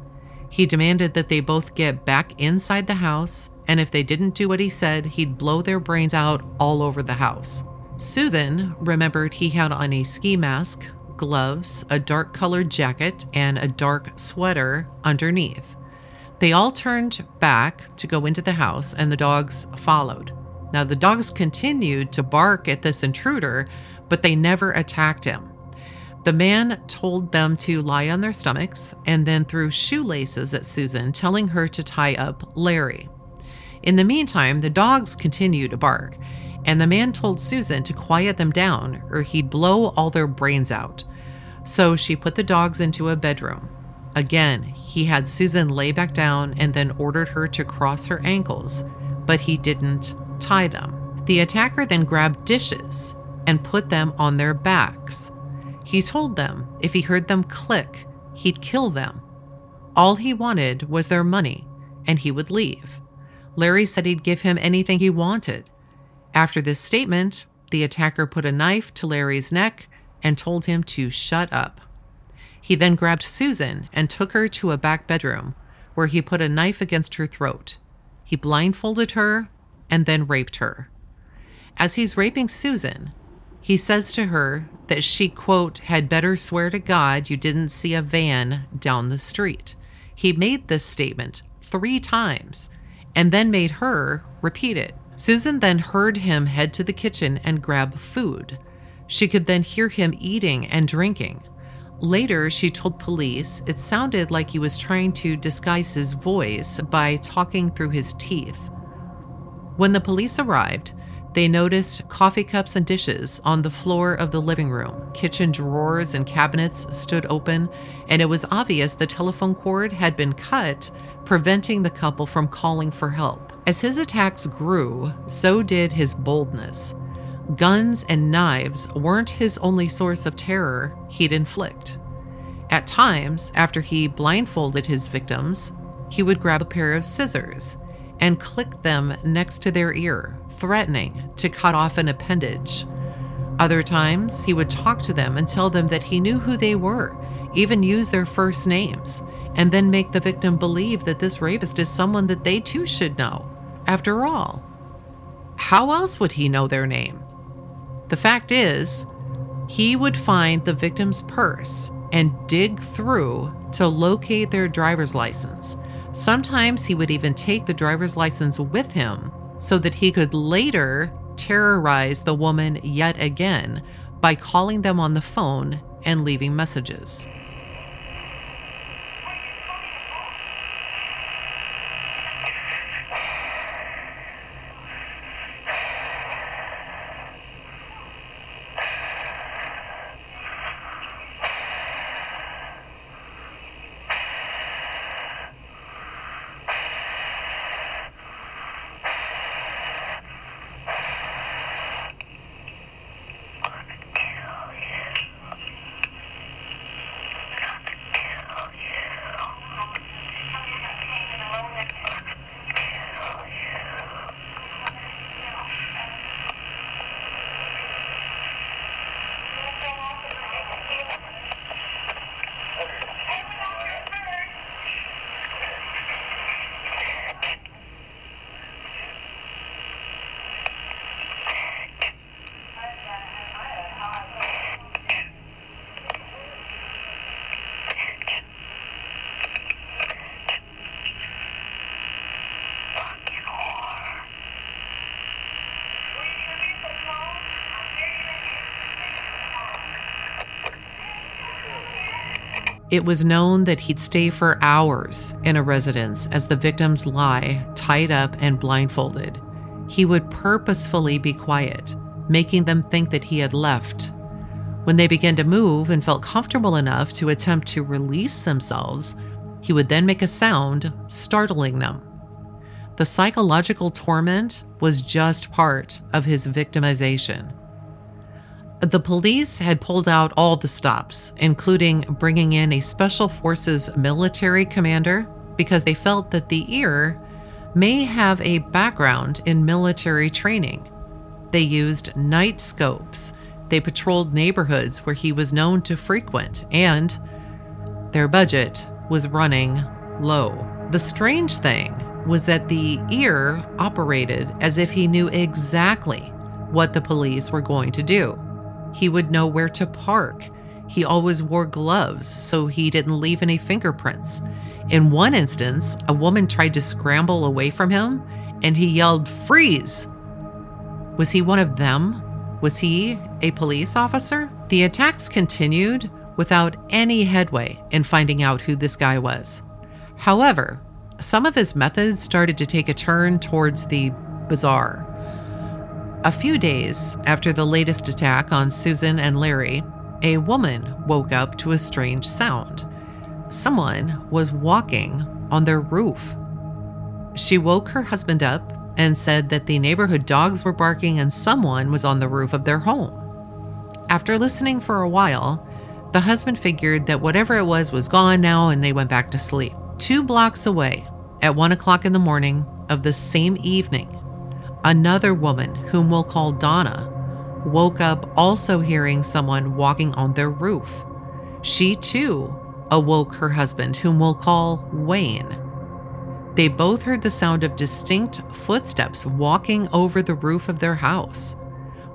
He demanded that they both get back inside the house, and if they didn't do what he said, he'd blow their brains out all over the house. Susan remembered he had on a ski mask, gloves, a dark colored jacket, and a dark sweater underneath. They all turned back to go into the house, and the dogs followed. Now, the dogs continued to bark at this intruder, but they never attacked him. The man told them to lie on their stomachs and then threw shoelaces at Susan, telling her to tie up Larry. In the meantime, the dogs continued to bark, and the man told Susan to quiet them down or he'd blow all their brains out. So she put the dogs into a bedroom. Again, he had Susan lay back down and then ordered her to cross her ankles, but he didn't tie them. The attacker then grabbed dishes and put them on their backs. He told them if he heard them click, he'd kill them. All he wanted was their money, and he would leave. Larry said he'd give him anything he wanted. After this statement, the attacker put a knife to Larry's neck and told him to shut up. He then grabbed Susan and took her to a back bedroom where he put a knife against her throat. He blindfolded her and then raped her. As he's raping Susan, he says to her that she, quote, had better swear to God you didn't see a van down the street. He made this statement three times and then made her repeat it. Susan then heard him head to the kitchen and grab food. She could then hear him eating and drinking. Later, she told police it sounded like he was trying to disguise his voice by talking through his teeth. When the police arrived, they noticed coffee cups and dishes on the floor of the living room. Kitchen drawers and cabinets stood open, and it was obvious the telephone cord had been cut, preventing the couple from calling for help. As his attacks grew, so did his boldness. Guns and knives weren't his only source of terror he'd inflict. At times, after he blindfolded his victims, he would grab a pair of scissors and click them next to their ear, threatening to cut off an appendage. Other times, he would talk to them and tell them that he knew who they were, even use their first names, and then make the victim believe that this rapist is someone that they too should know. After all, how else would he know their name? The fact is, he would find the victim's purse and dig through to locate their driver's license. Sometimes he would even take the driver's license with him so that he could later terrorize the woman yet again by calling them on the phone and leaving messages. It was known that he'd stay for hours in a residence as the victims lie tied up and blindfolded. He would purposefully be quiet, making them think that he had left. When they began to move and felt comfortable enough to attempt to release themselves, he would then make a sound, startling them. The psychological torment was just part of his victimization. The police had pulled out all the stops, including bringing in a Special Forces military commander, because they felt that the ear may have a background in military training. They used night scopes. They patrolled neighborhoods where he was known to frequent, and their budget was running low. The strange thing was that the ear operated as if he knew exactly what the police were going to do. He would know where to park. He always wore gloves so he didn't leave any fingerprints. In one instance, a woman tried to scramble away from him and he yelled, Freeze! Was he one of them? Was he a police officer? The attacks continued without any headway in finding out who this guy was. However, some of his methods started to take a turn towards the bizarre. A few days after the latest attack on Susan and Larry, a woman woke up to a strange sound. Someone was walking on their roof. She woke her husband up and said that the neighborhood dogs were barking and someone was on the roof of their home. After listening for a while, the husband figured that whatever it was was gone now and they went back to sleep. Two blocks away, at one o'clock in the morning of the same evening, Another woman, whom we'll call Donna, woke up also hearing someone walking on their roof. She too awoke her husband, whom we'll call Wayne. They both heard the sound of distinct footsteps walking over the roof of their house.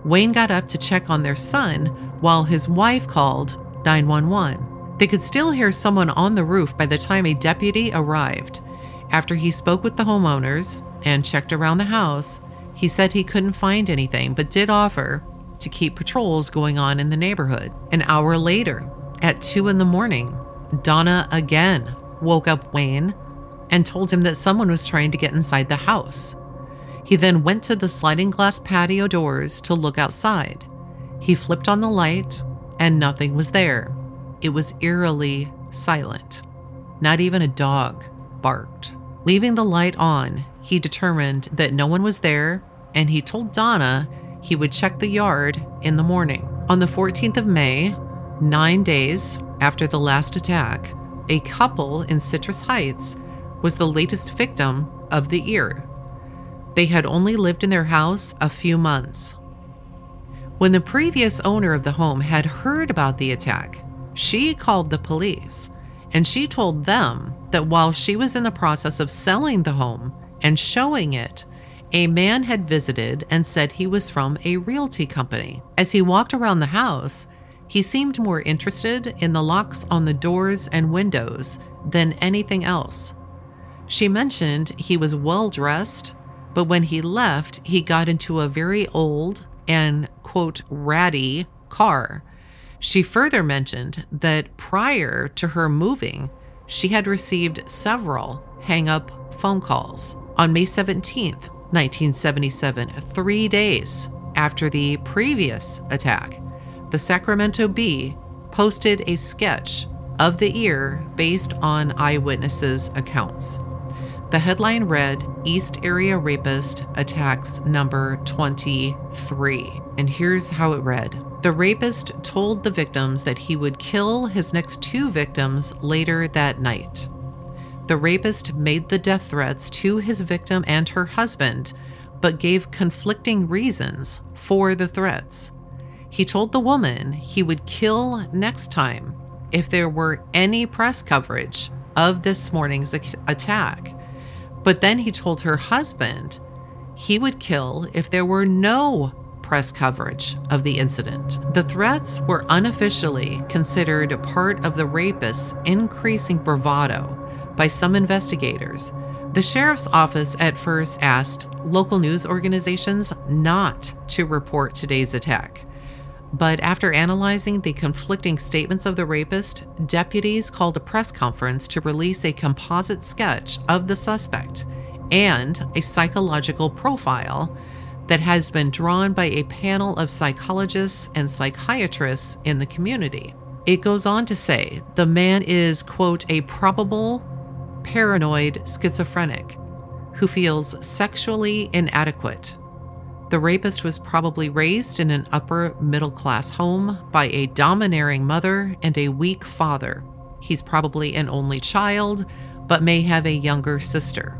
Wayne got up to check on their son while his wife called 911. They could still hear someone on the roof by the time a deputy arrived. After he spoke with the homeowners and checked around the house, he said he couldn't find anything, but did offer to keep patrols going on in the neighborhood. An hour later, at 2 in the morning, Donna again woke up Wayne and told him that someone was trying to get inside the house. He then went to the sliding glass patio doors to look outside. He flipped on the light, and nothing was there. It was eerily silent. Not even a dog barked. Leaving the light on, he determined that no one was there and he told Donna he would check the yard in the morning. On the 14th of May, nine days after the last attack, a couple in Citrus Heights was the latest victim of the ear. They had only lived in their house a few months. When the previous owner of the home had heard about the attack, she called the police and she told them that while she was in the process of selling the home and showing it a man had visited and said he was from a realty company. As he walked around the house, he seemed more interested in the locks on the doors and windows than anything else. She mentioned he was well dressed, but when he left, he got into a very old and, quote, ratty car. She further mentioned that prior to her moving, she had received several hang up phone calls. On May 17th, 1977, three days after the previous attack, the Sacramento Bee posted a sketch of the ear based on eyewitnesses' accounts. The headline read East Area Rapist Attacks Number 23. And here's how it read The rapist told the victims that he would kill his next two victims later that night. The rapist made the death threats to his victim and her husband, but gave conflicting reasons for the threats. He told the woman he would kill next time if there were any press coverage of this morning's attack. But then he told her husband he would kill if there were no press coverage of the incident. The threats were unofficially considered part of the rapist's increasing bravado by some investigators. The sheriff's office at first asked local news organizations not to report today's attack. But after analyzing the conflicting statements of the rapist, deputies called a press conference to release a composite sketch of the suspect and a psychological profile that has been drawn by a panel of psychologists and psychiatrists in the community. It goes on to say the man is, quote, a probable paranoid schizophrenic who feels sexually inadequate the rapist was probably raised in an upper middle class home by a domineering mother and a weak father. He's probably an only child, but may have a younger sister.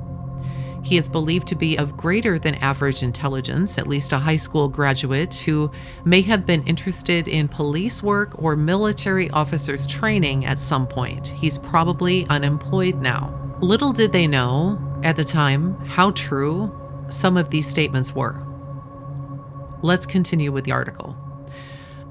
He is believed to be of greater than average intelligence, at least a high school graduate who may have been interested in police work or military officers training at some point. He's probably unemployed now. Little did they know at the time how true some of these statements were. Let's continue with the article.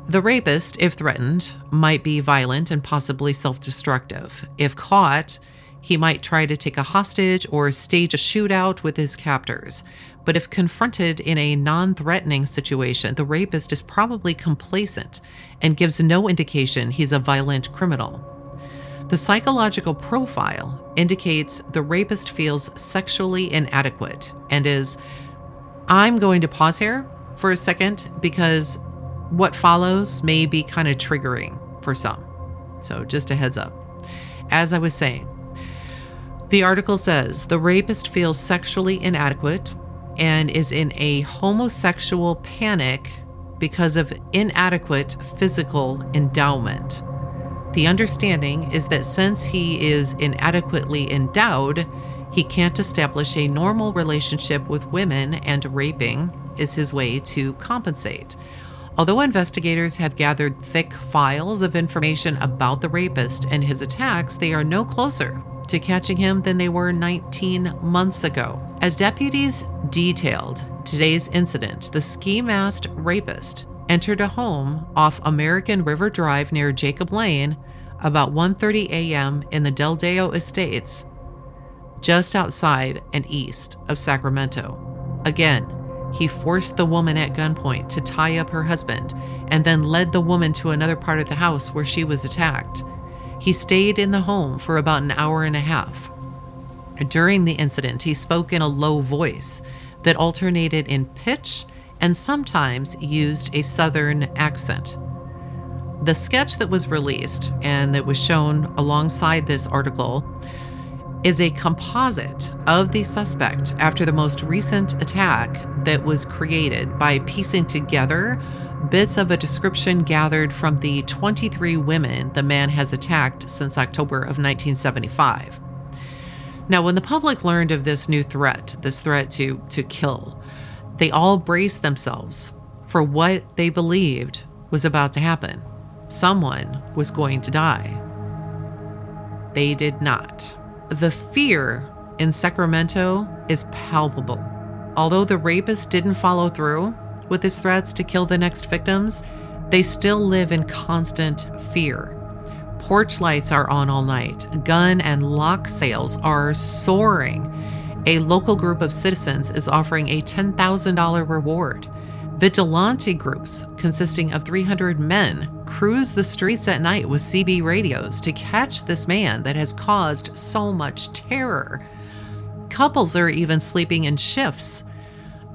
The rapist, if threatened, might be violent and possibly self destructive. If caught, he might try to take a hostage or stage a shootout with his captors. But if confronted in a non threatening situation, the rapist is probably complacent and gives no indication he's a violent criminal. The psychological profile indicates the rapist feels sexually inadequate and is, I'm going to pause here for a second because what follows may be kind of triggering for some. So, just a heads up. As I was saying, the article says the rapist feels sexually inadequate and is in a homosexual panic because of inadequate physical endowment. The understanding is that since he is inadequately endowed, he can't establish a normal relationship with women and raping is his way to compensate. Although investigators have gathered thick files of information about the rapist and his attacks, they are no closer to catching him than they were 19 months ago. As deputies detailed today's incident, the ski masked rapist entered a home off American River Drive near Jacob Lane about 1:30 a.m. in the Del Dayo Estates, just outside and east of Sacramento. Again, he forced the woman at gunpoint to tie up her husband and then led the woman to another part of the house where she was attacked. He stayed in the home for about an hour and a half. During the incident, he spoke in a low voice that alternated in pitch and sometimes used a southern accent. The sketch that was released and that was shown alongside this article is a composite of the suspect after the most recent attack that was created by piecing together bits of a description gathered from the 23 women the man has attacked since October of 1975. Now, when the public learned of this new threat, this threat to, to kill, they all braced themselves for what they believed was about to happen. Someone was going to die. They did not. The fear in Sacramento is palpable. Although the rapist didn't follow through with his threats to kill the next victims, they still live in constant fear. Porch lights are on all night, gun and lock sales are soaring. A local group of citizens is offering a $10,000 reward. Vigilante groups, consisting of 300 men, cruise the streets at night with CB radios to catch this man that has caused so much terror. Couples are even sleeping in shifts.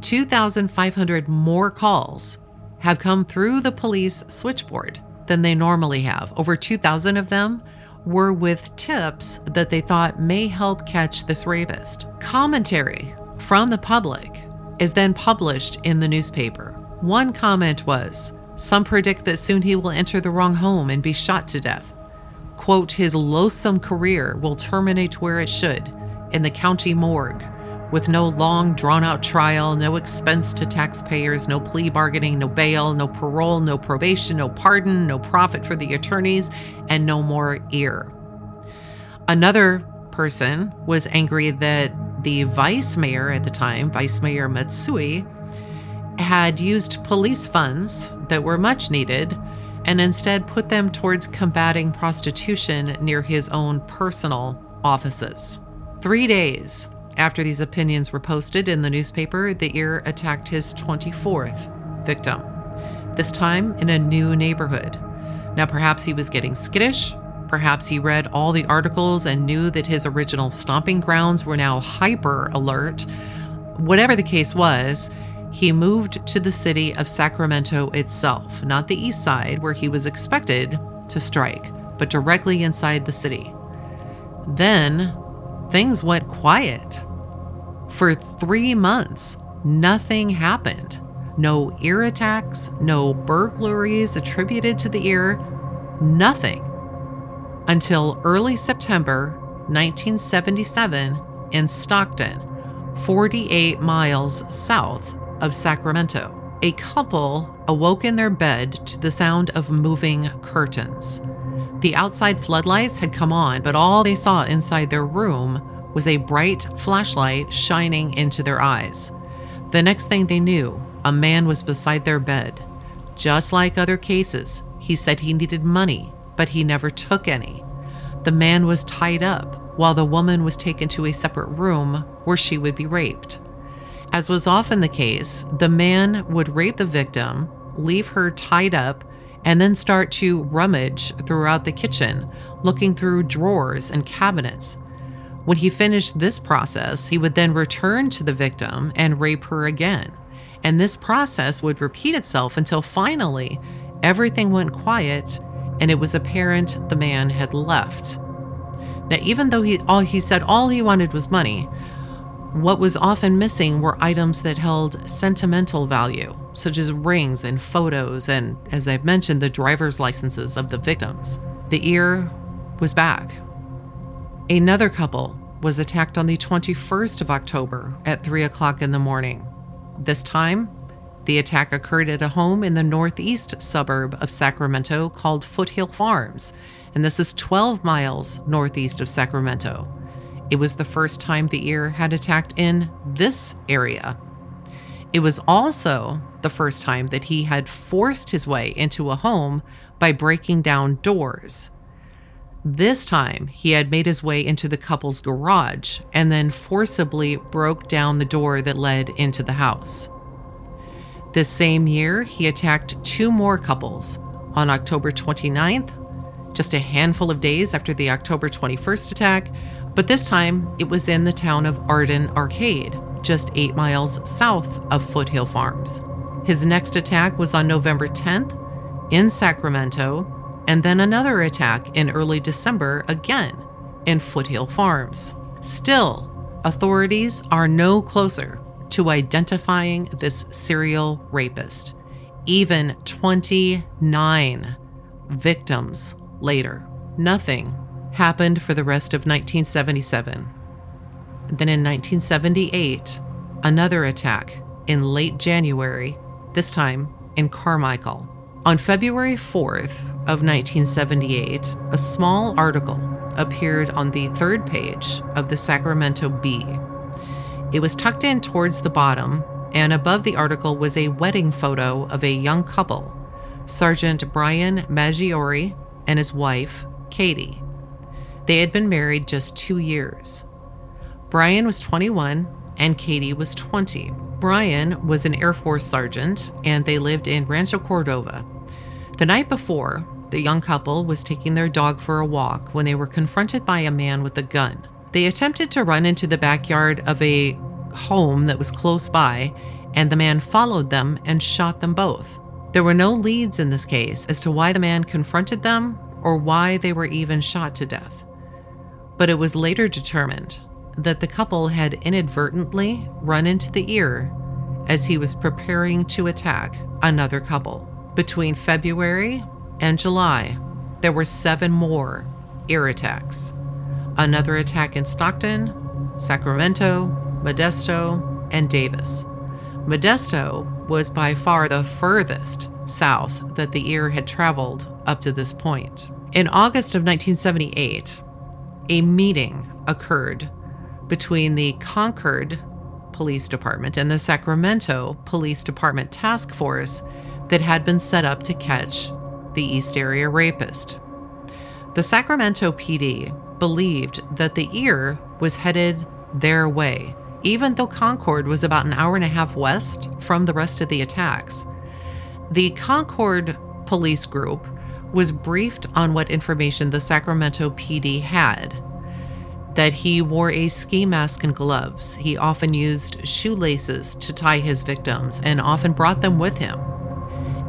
2,500 more calls have come through the police switchboard than they normally have. Over 2,000 of them were with tips that they thought may help catch this rapist. Commentary from the public is then published in the newspaper. One comment was Some predict that soon he will enter the wrong home and be shot to death. Quote, his loathsome career will terminate where it should, in the county morgue, with no long drawn out trial, no expense to taxpayers, no plea bargaining, no bail, no parole, no probation, no pardon, no profit for the attorneys, and no more ear. Another person was angry that the vice mayor at the time, Vice Mayor Matsui, had used police funds that were much needed and instead put them towards combating prostitution near his own personal offices. Three days after these opinions were posted in the newspaper, the ear attacked his 24th victim. this time in a new neighborhood. Now, perhaps he was getting skittish. Perhaps he read all the articles and knew that his original stomping grounds were now hyper alert. Whatever the case was, he moved to the city of Sacramento itself, not the east side where he was expected to strike, but directly inside the city. Then things went quiet. For three months, nothing happened. No ear attacks, no burglaries attributed to the ear, nothing. Until early September 1977 in Stockton, 48 miles south of Sacramento. A couple awoke in their bed to the sound of moving curtains. The outside floodlights had come on, but all they saw inside their room was a bright flashlight shining into their eyes. The next thing they knew, a man was beside their bed. Just like other cases, he said he needed money, but he never took any. The man was tied up while the woman was taken to a separate room where she would be raped. As was often the case, the man would rape the victim, leave her tied up, and then start to rummage throughout the kitchen, looking through drawers and cabinets. When he finished this process, he would then return to the victim and rape her again. And this process would repeat itself until finally everything went quiet and it was apparent the man had left. Now, even though he all he said all he wanted was money, what was often missing were items that held sentimental value, such as rings and photos, and, as I've mentioned, the driver's licenses of the victims. The ear was back. Another couple was attacked on the 21st of October at 3 o'clock in the morning. This time, the attack occurred at a home in the northeast suburb of Sacramento called Foothill Farms, and this is 12 miles northeast of Sacramento. It was the first time the ear had attacked in this area. It was also the first time that he had forced his way into a home by breaking down doors. This time, he had made his way into the couple's garage and then forcibly broke down the door that led into the house. This same year, he attacked two more couples on October 29th, just a handful of days after the October 21st attack, but this time it was in the town of Arden Arcade, just eight miles south of Foothill Farms. His next attack was on November 10th in Sacramento, and then another attack in early December again in Foothill Farms. Still, authorities are no closer to identifying this serial rapist, even 29 victims later. Nothing happened for the rest of 1977. Then in 1978, another attack in late January, this time in Carmichael. On February 4th of 1978, a small article appeared on the third page of the Sacramento Bee. It was tucked in towards the bottom, and above the article was a wedding photo of a young couple, Sergeant Brian Maggiore and his wife, Katie. They had been married just two years. Brian was 21 and Katie was 20. Brian was an Air Force sergeant and they lived in Rancho Cordova. The night before, the young couple was taking their dog for a walk when they were confronted by a man with a gun. They attempted to run into the backyard of a home that was close by, and the man followed them and shot them both. There were no leads in this case as to why the man confronted them or why they were even shot to death but it was later determined that the couple had inadvertently run into the ear as he was preparing to attack another couple. Between February and July, there were seven more ear attacks. Another attack in Stockton, Sacramento, Modesto, and Davis. Modesto was by far the furthest south that the ear had traveled up to this point. In August of 1978, a meeting occurred between the Concord Police Department and the Sacramento Police Department task force that had been set up to catch the East Area rapist. The Sacramento PD believed that the ear was headed their way, even though Concord was about an hour and a half west from the rest of the attacks. The Concord police group was briefed on what information the Sacramento PD had that he wore a ski mask and gloves. He often used shoelaces to tie his victims and often brought them with him.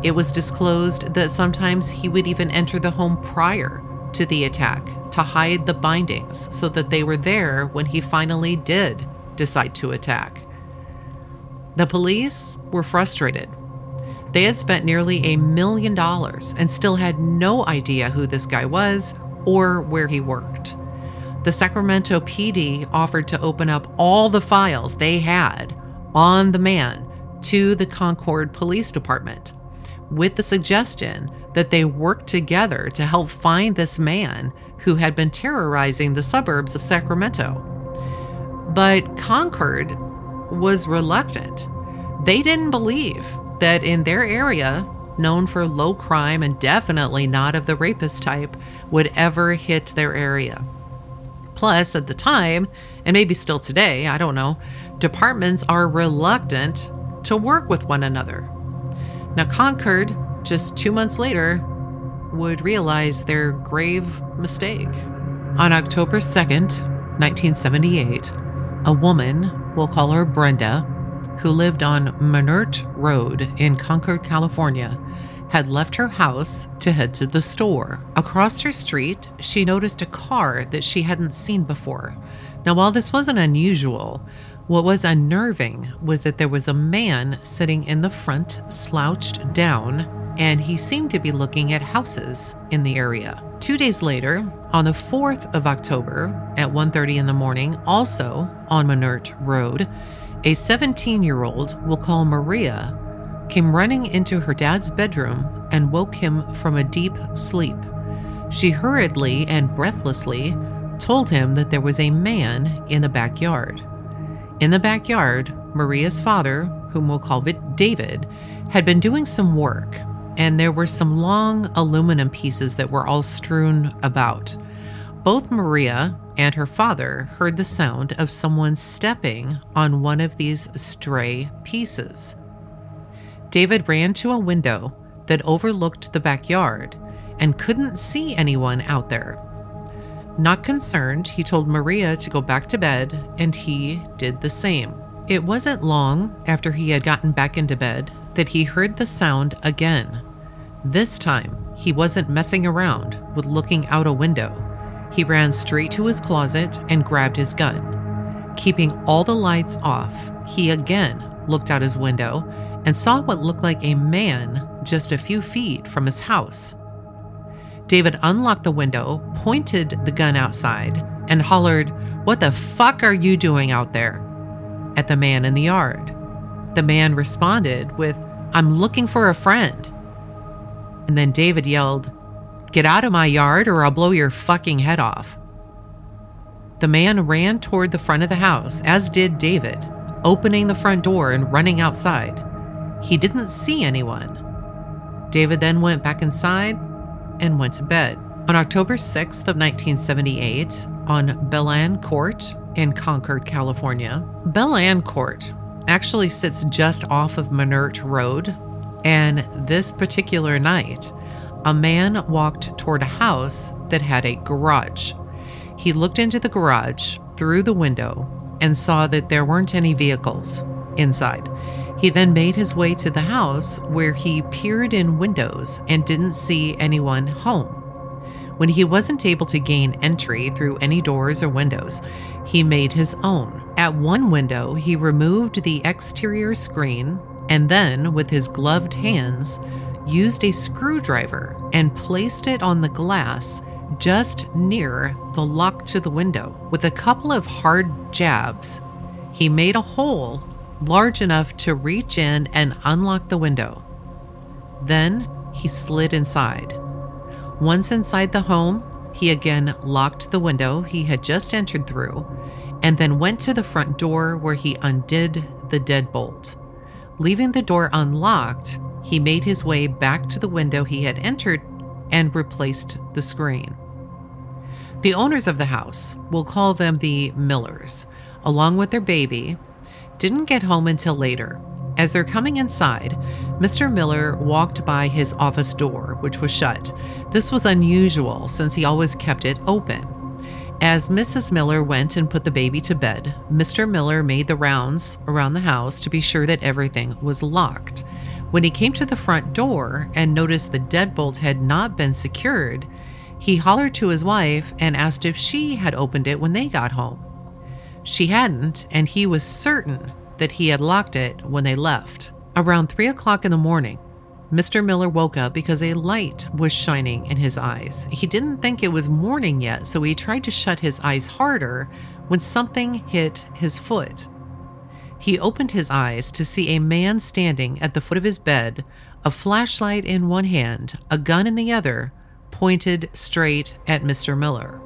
It was disclosed that sometimes he would even enter the home prior to the attack to hide the bindings so that they were there when he finally did decide to attack. The police were frustrated. They had spent nearly a million dollars and still had no idea who this guy was or where he worked. The Sacramento PD offered to open up all the files they had on the man to the Concord Police Department with the suggestion that they work together to help find this man who had been terrorizing the suburbs of Sacramento. But Concord was reluctant. They didn't believe that in their area, known for low crime and definitely not of the rapist type, would ever hit their area. Plus, at the time, and maybe still today, I don't know, departments are reluctant to work with one another. Now, Concord, just two months later, would realize their grave mistake. On October 2nd, 1978, a woman, we'll call her Brenda, who lived on Minert Road in Concord, California, had left her house to head to the store. Across her street, she noticed a car that she hadn't seen before. Now, while this wasn't unusual, what was unnerving was that there was a man sitting in the front, slouched down, and he seemed to be looking at houses in the area. Two days later, on the 4th of October at 1:30 in the morning, also on Minert Road, a 17-year-old we'll call Maria came running into her dad's bedroom and woke him from a deep sleep. She hurriedly and breathlessly told him that there was a man in the backyard. In the backyard, Maria's father, whom we'll call David, had been doing some work, and there were some long aluminum pieces that were all strewn about. Both Maria and her father heard the sound of someone stepping on one of these stray pieces. David ran to a window that overlooked the backyard and couldn't see anyone out there. Not concerned, he told Maria to go back to bed, and he did the same. It wasn't long after he had gotten back into bed that he heard the sound again. This time, he wasn't messing around with looking out a window. He ran straight to his closet and grabbed his gun. Keeping all the lights off, he again looked out his window and saw what looked like a man just a few feet from his house. David unlocked the window, pointed the gun outside, and hollered, What the fuck are you doing out there? at the man in the yard. The man responded with, I'm looking for a friend. And then David yelled, Get out of my yard or I'll blow your fucking head off. The man ran toward the front of the house, as did David, opening the front door and running outside. He didn't see anyone. David then went back inside and went to bed. On October 6th of 1978, on Belann Court in Concord, California, Belann Court actually sits just off of Minert Road, and this particular night, a man walked toward a house that had a garage. He looked into the garage through the window and saw that there weren't any vehicles inside. He then made his way to the house where he peered in windows and didn't see anyone home. When he wasn't able to gain entry through any doors or windows, he made his own. At one window, he removed the exterior screen and then, with his gloved hands, used a screwdriver and placed it on the glass just near the lock to the window. With a couple of hard jabs, he made a hole large enough to reach in and unlock the window. Then he slid inside. Once inside the home, he again locked the window he had just entered through and then went to the front door where he undid the deadbolt. Leaving the door unlocked, he made his way back to the window he had entered and replaced the screen. The owners of the house, we'll call them the Millers, along with their baby, didn't get home until later, As they're coming inside, Mr. Miller walked by his office door, which was shut. This was unusual since he always kept it open. As Mrs. Miller went and put the baby to bed, Mr. Miller made the rounds around the house to be sure that everything was locked. When he came to the front door and noticed the deadbolt had not been secured, he hollered to his wife and asked if she had opened it when they got home. She hadn't, and he was certain that he had locked it when they left. Around three o'clock in the morning, Mr. Miller woke up because a light was shining in his eyes. He didn't think it was morning yet, so he tried to shut his eyes harder when something hit his foot. He opened his eyes to see a man standing at the foot of his bed, a flashlight in one hand, a gun in the other, pointed straight at Mr. Miller.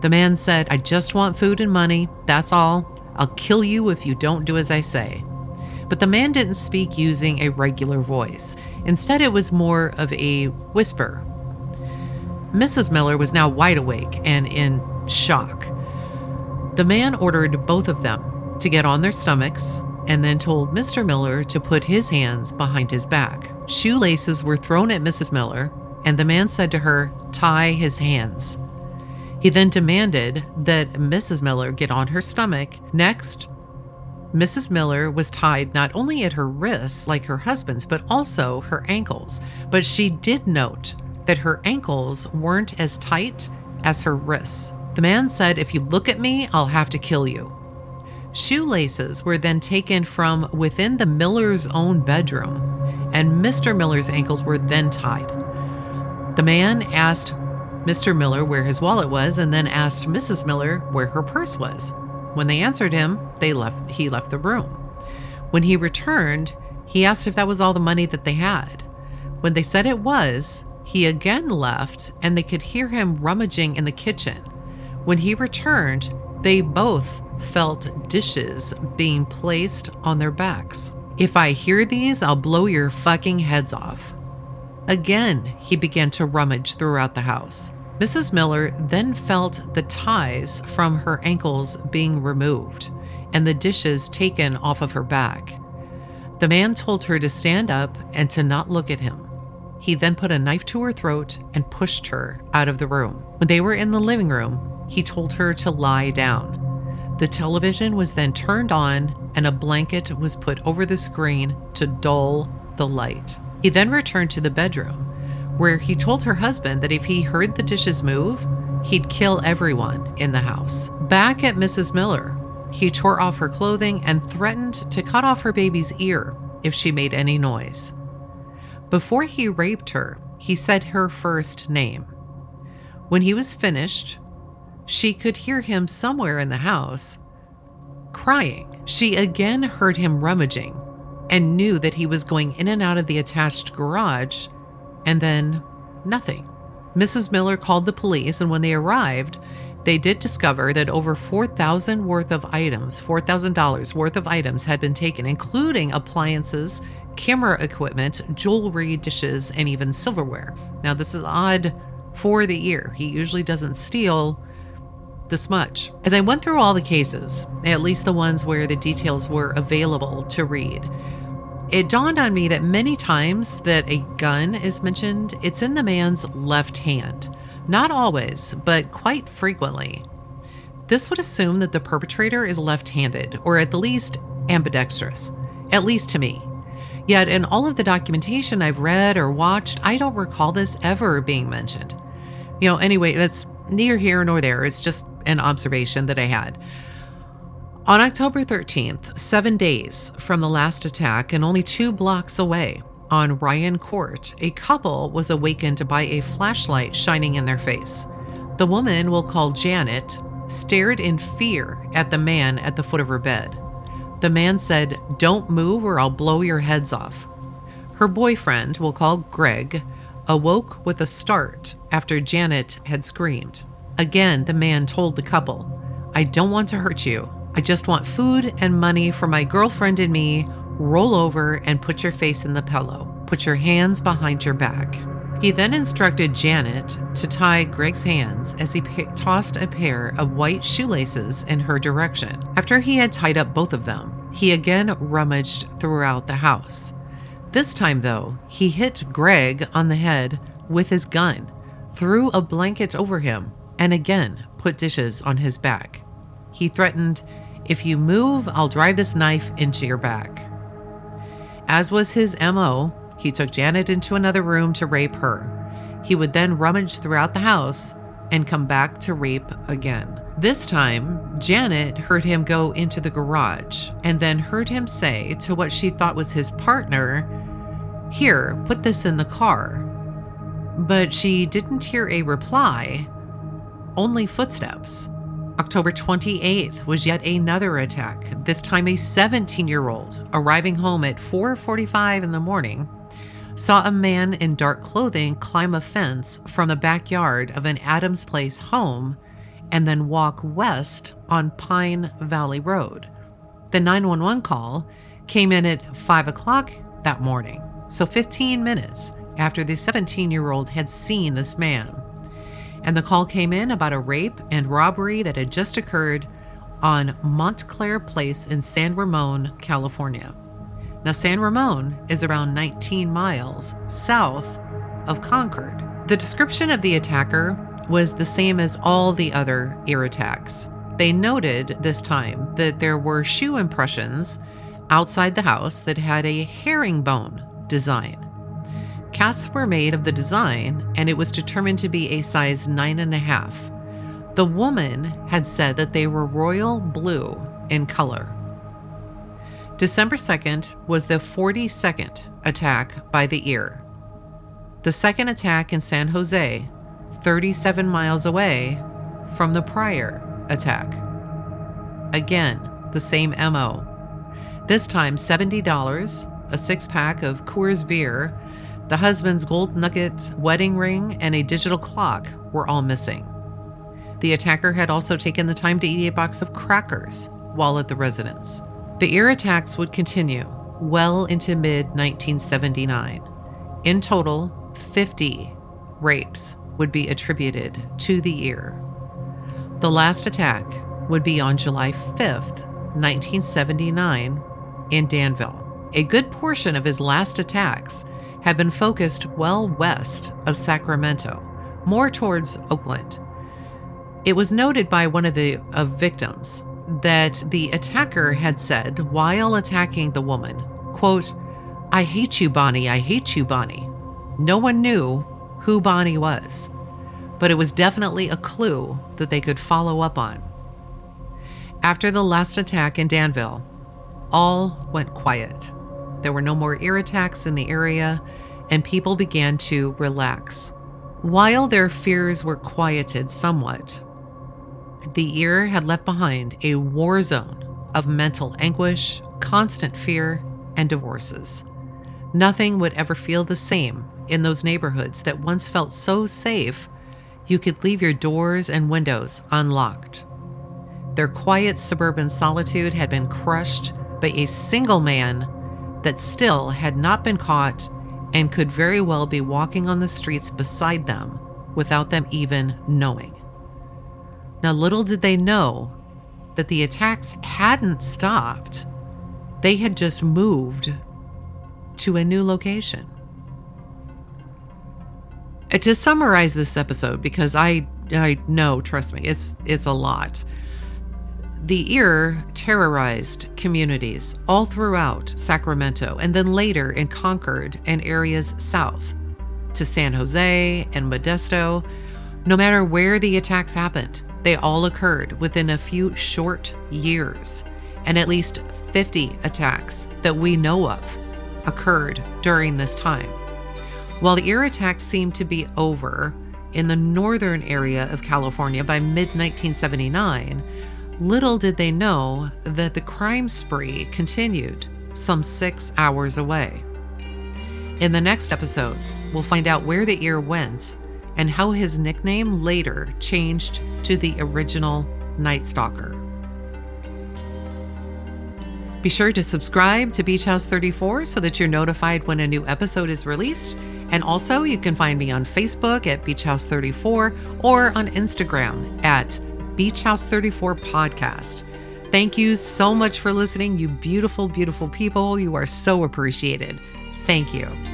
The man said, I just want food and money, that's all. I'll kill you if you don't do as I say. But the man didn't speak using a regular voice. Instead, it was more of a whisper. Mrs. Miller was now wide awake and in shock. The man ordered both of them to get on their stomachs and then told Mr. Miller to put his hands behind his back. Shoelaces were thrown at Mrs. Miller, and the man said to her, Tie his hands. He then demanded that Mrs. Miller get on her stomach. Next, Mrs. Miller was tied not only at her wrists like her husband's, but also her ankles. But she did note that her ankles weren't as tight as her wrists. The man said, If you look at me, I'll have to kill you. Shoelaces were then taken from within the Miller's own bedroom, and Mr. Miller's ankles were then tied. The man asked Mr. Miller where his wallet was and then asked Mrs. Miller where her purse was. When they answered him, they left he left the room. When he returned, he asked if that was all the money that they had. When they said it was, he again left and they could hear him rummaging in the kitchen. When he returned, they both felt dishes being placed on their backs. If I hear these, I'll blow your fucking heads off. Again, he began to rummage throughout the house. Mrs. Miller then felt the ties from her ankles being removed and the dishes taken off of her back. The man told her to stand up and to not look at him. He then put a knife to her throat and pushed her out of the room. When they were in the living room, he told her to lie down. The television was then turned on and a blanket was put over the screen to dull the light. He then returned to the bedroom where he told her husband that if he heard the dishes move, he'd kill everyone in the house. Back at Mrs. Miller, he tore off her clothing and threatened to cut off her baby's ear if she made any noise. Before he raped her, he said her first name. When he was finished, she could hear him somewhere in the house crying. She again heard him rummaging and knew that he was going in and out of the attached garage and then nothing. Mrs. Miller called the police, and when they arrived, they did discover that over 4,000 worth of items, $4,000 worth of items had been taken, including appliances, camera equipment, jewelry, dishes, and even silverware. Now, this is odd for the year. He usually doesn't steal this much. As I went through all the cases, at least the ones where the details were available to read, it dawned on me that many times that a gun is mentioned, it's in the man's left hand. Not always, but quite frequently. This would assume that the perpetrator is left handed, or at the least ambidextrous, at least to me. Yet, in all of the documentation I've read or watched, I don't recall this ever being mentioned. You know, anyway, that's neither here nor there. It's just an observation that I had. On October 13th, seven days from the last attack and only two blocks away, on Ryan Court, a couple was awakened by a flashlight shining in their face. The woman, we'll call Janet, stared in fear at the man at the foot of her bed. The man said, Don't move or I'll blow your heads off. Her boyfriend, we'll call Greg, awoke with a start after Janet had screamed. Again, the man told the couple, I don't want to hurt you. I just want food and money for my girlfriend and me. Roll over and put your face in the pillow. Put your hands behind your back. He then instructed Janet to tie Greg's hands as he p- tossed a pair of white shoelaces in her direction. After he had tied up both of them, he again rummaged throughout the house. This time, though, he hit Greg on the head with his gun, threw a blanket over him, and again put dishes on his back. He threatened, If you move, I'll drive this knife into your back. As was his MO, he took Janet into another room to rape her. He would then rummage throughout the house and come back to rape again. This time, Janet heard him go into the garage and then heard him say to what she thought was his partner, Here, put this in the car. But she didn't hear a reply, only footsteps. October 28th was yet another attack, this time a 17-year-old arriving home at 4:45 in the morning saw a man in dark clothing climb a fence from the backyard of an Adams Place home and then walk west on Pine Valley Road. The 911 call came in at 5 o'clock that morning, so 15 minutes after the 17 year old had seen this man. And the call came in about a rape and robbery that had just occurred on Montclair Place in San Ramon, California. Now, San Ramon is around 19 miles south of Concord. The description of the attacker was the same as all the other ear attacks. They noted this time that there were shoe impressions outside the house that had a herringbone design. Casts were made of the design, and it was determined to be a size nine and a half. The woman had said that they were royal blue in color. December 2nd was the 42nd attack by the ear. The second attack in San Jose, 37 miles away from the prior attack. Again, the same MO. This time $70, a six pack of Coors beer, the husband's gold nugget wedding ring, and a digital clock were all missing. The attacker had also taken the time to eat a box of crackers while at the residence. The ear attacks would continue well into mid 1979. In total, 50 rapes would be attributed to the ear. The last attack would be on July 5th, 1979, in Danville. A good portion of his last attacks had been focused well west of Sacramento, more towards Oakland. It was noted by one of the victims that the attacker had said while attacking the woman, quote, I hate you, Bonnie, I hate you, Bonnie. No one knew who Bonnie was, but it was definitely a clue that they could follow up on. After the last attack in Danville, all went quiet. There were no more ear attacks in the area, and people began to relax. While their fears were quieted somewhat, the ear had left behind a war zone of mental anguish, constant fear, and divorces. Nothing would ever feel the same in those neighborhoods that once felt so safe you could leave your doors and windows unlocked. Their quiet suburban solitude had been crushed by a single man that still had not been caught and could very well be walking on the streets beside them without them even knowing. Now, little did they know that the attacks hadn't stopped, they had just moved to a new location. Uh, to summarize this episode, because I I know, trust me, it's it's a lot. The ear terrorized communities all throughout Sacramento and then later in Concord and areas south to San Jose and Modesto. No matter where the attacks happened, they all occurred within a few short years, and at least 50 attacks that we know of occurred during this time. While the ear attacks seemed to be over in the northern area of California by mid 1979, little did they know that the crime spree continued some six hours away. In the next episode, we'll find out where the ear went and how his nickname later changed to the original Night Stalker. Be sure to subscribe to Beach House 34 so that you're notified when a new episode is released. And also, you can find me on Facebook at Beach House 34 or on Instagram at Beach House 34 Podcast. Thank you so much for listening, you beautiful, beautiful people. You are so appreciated. Thank you.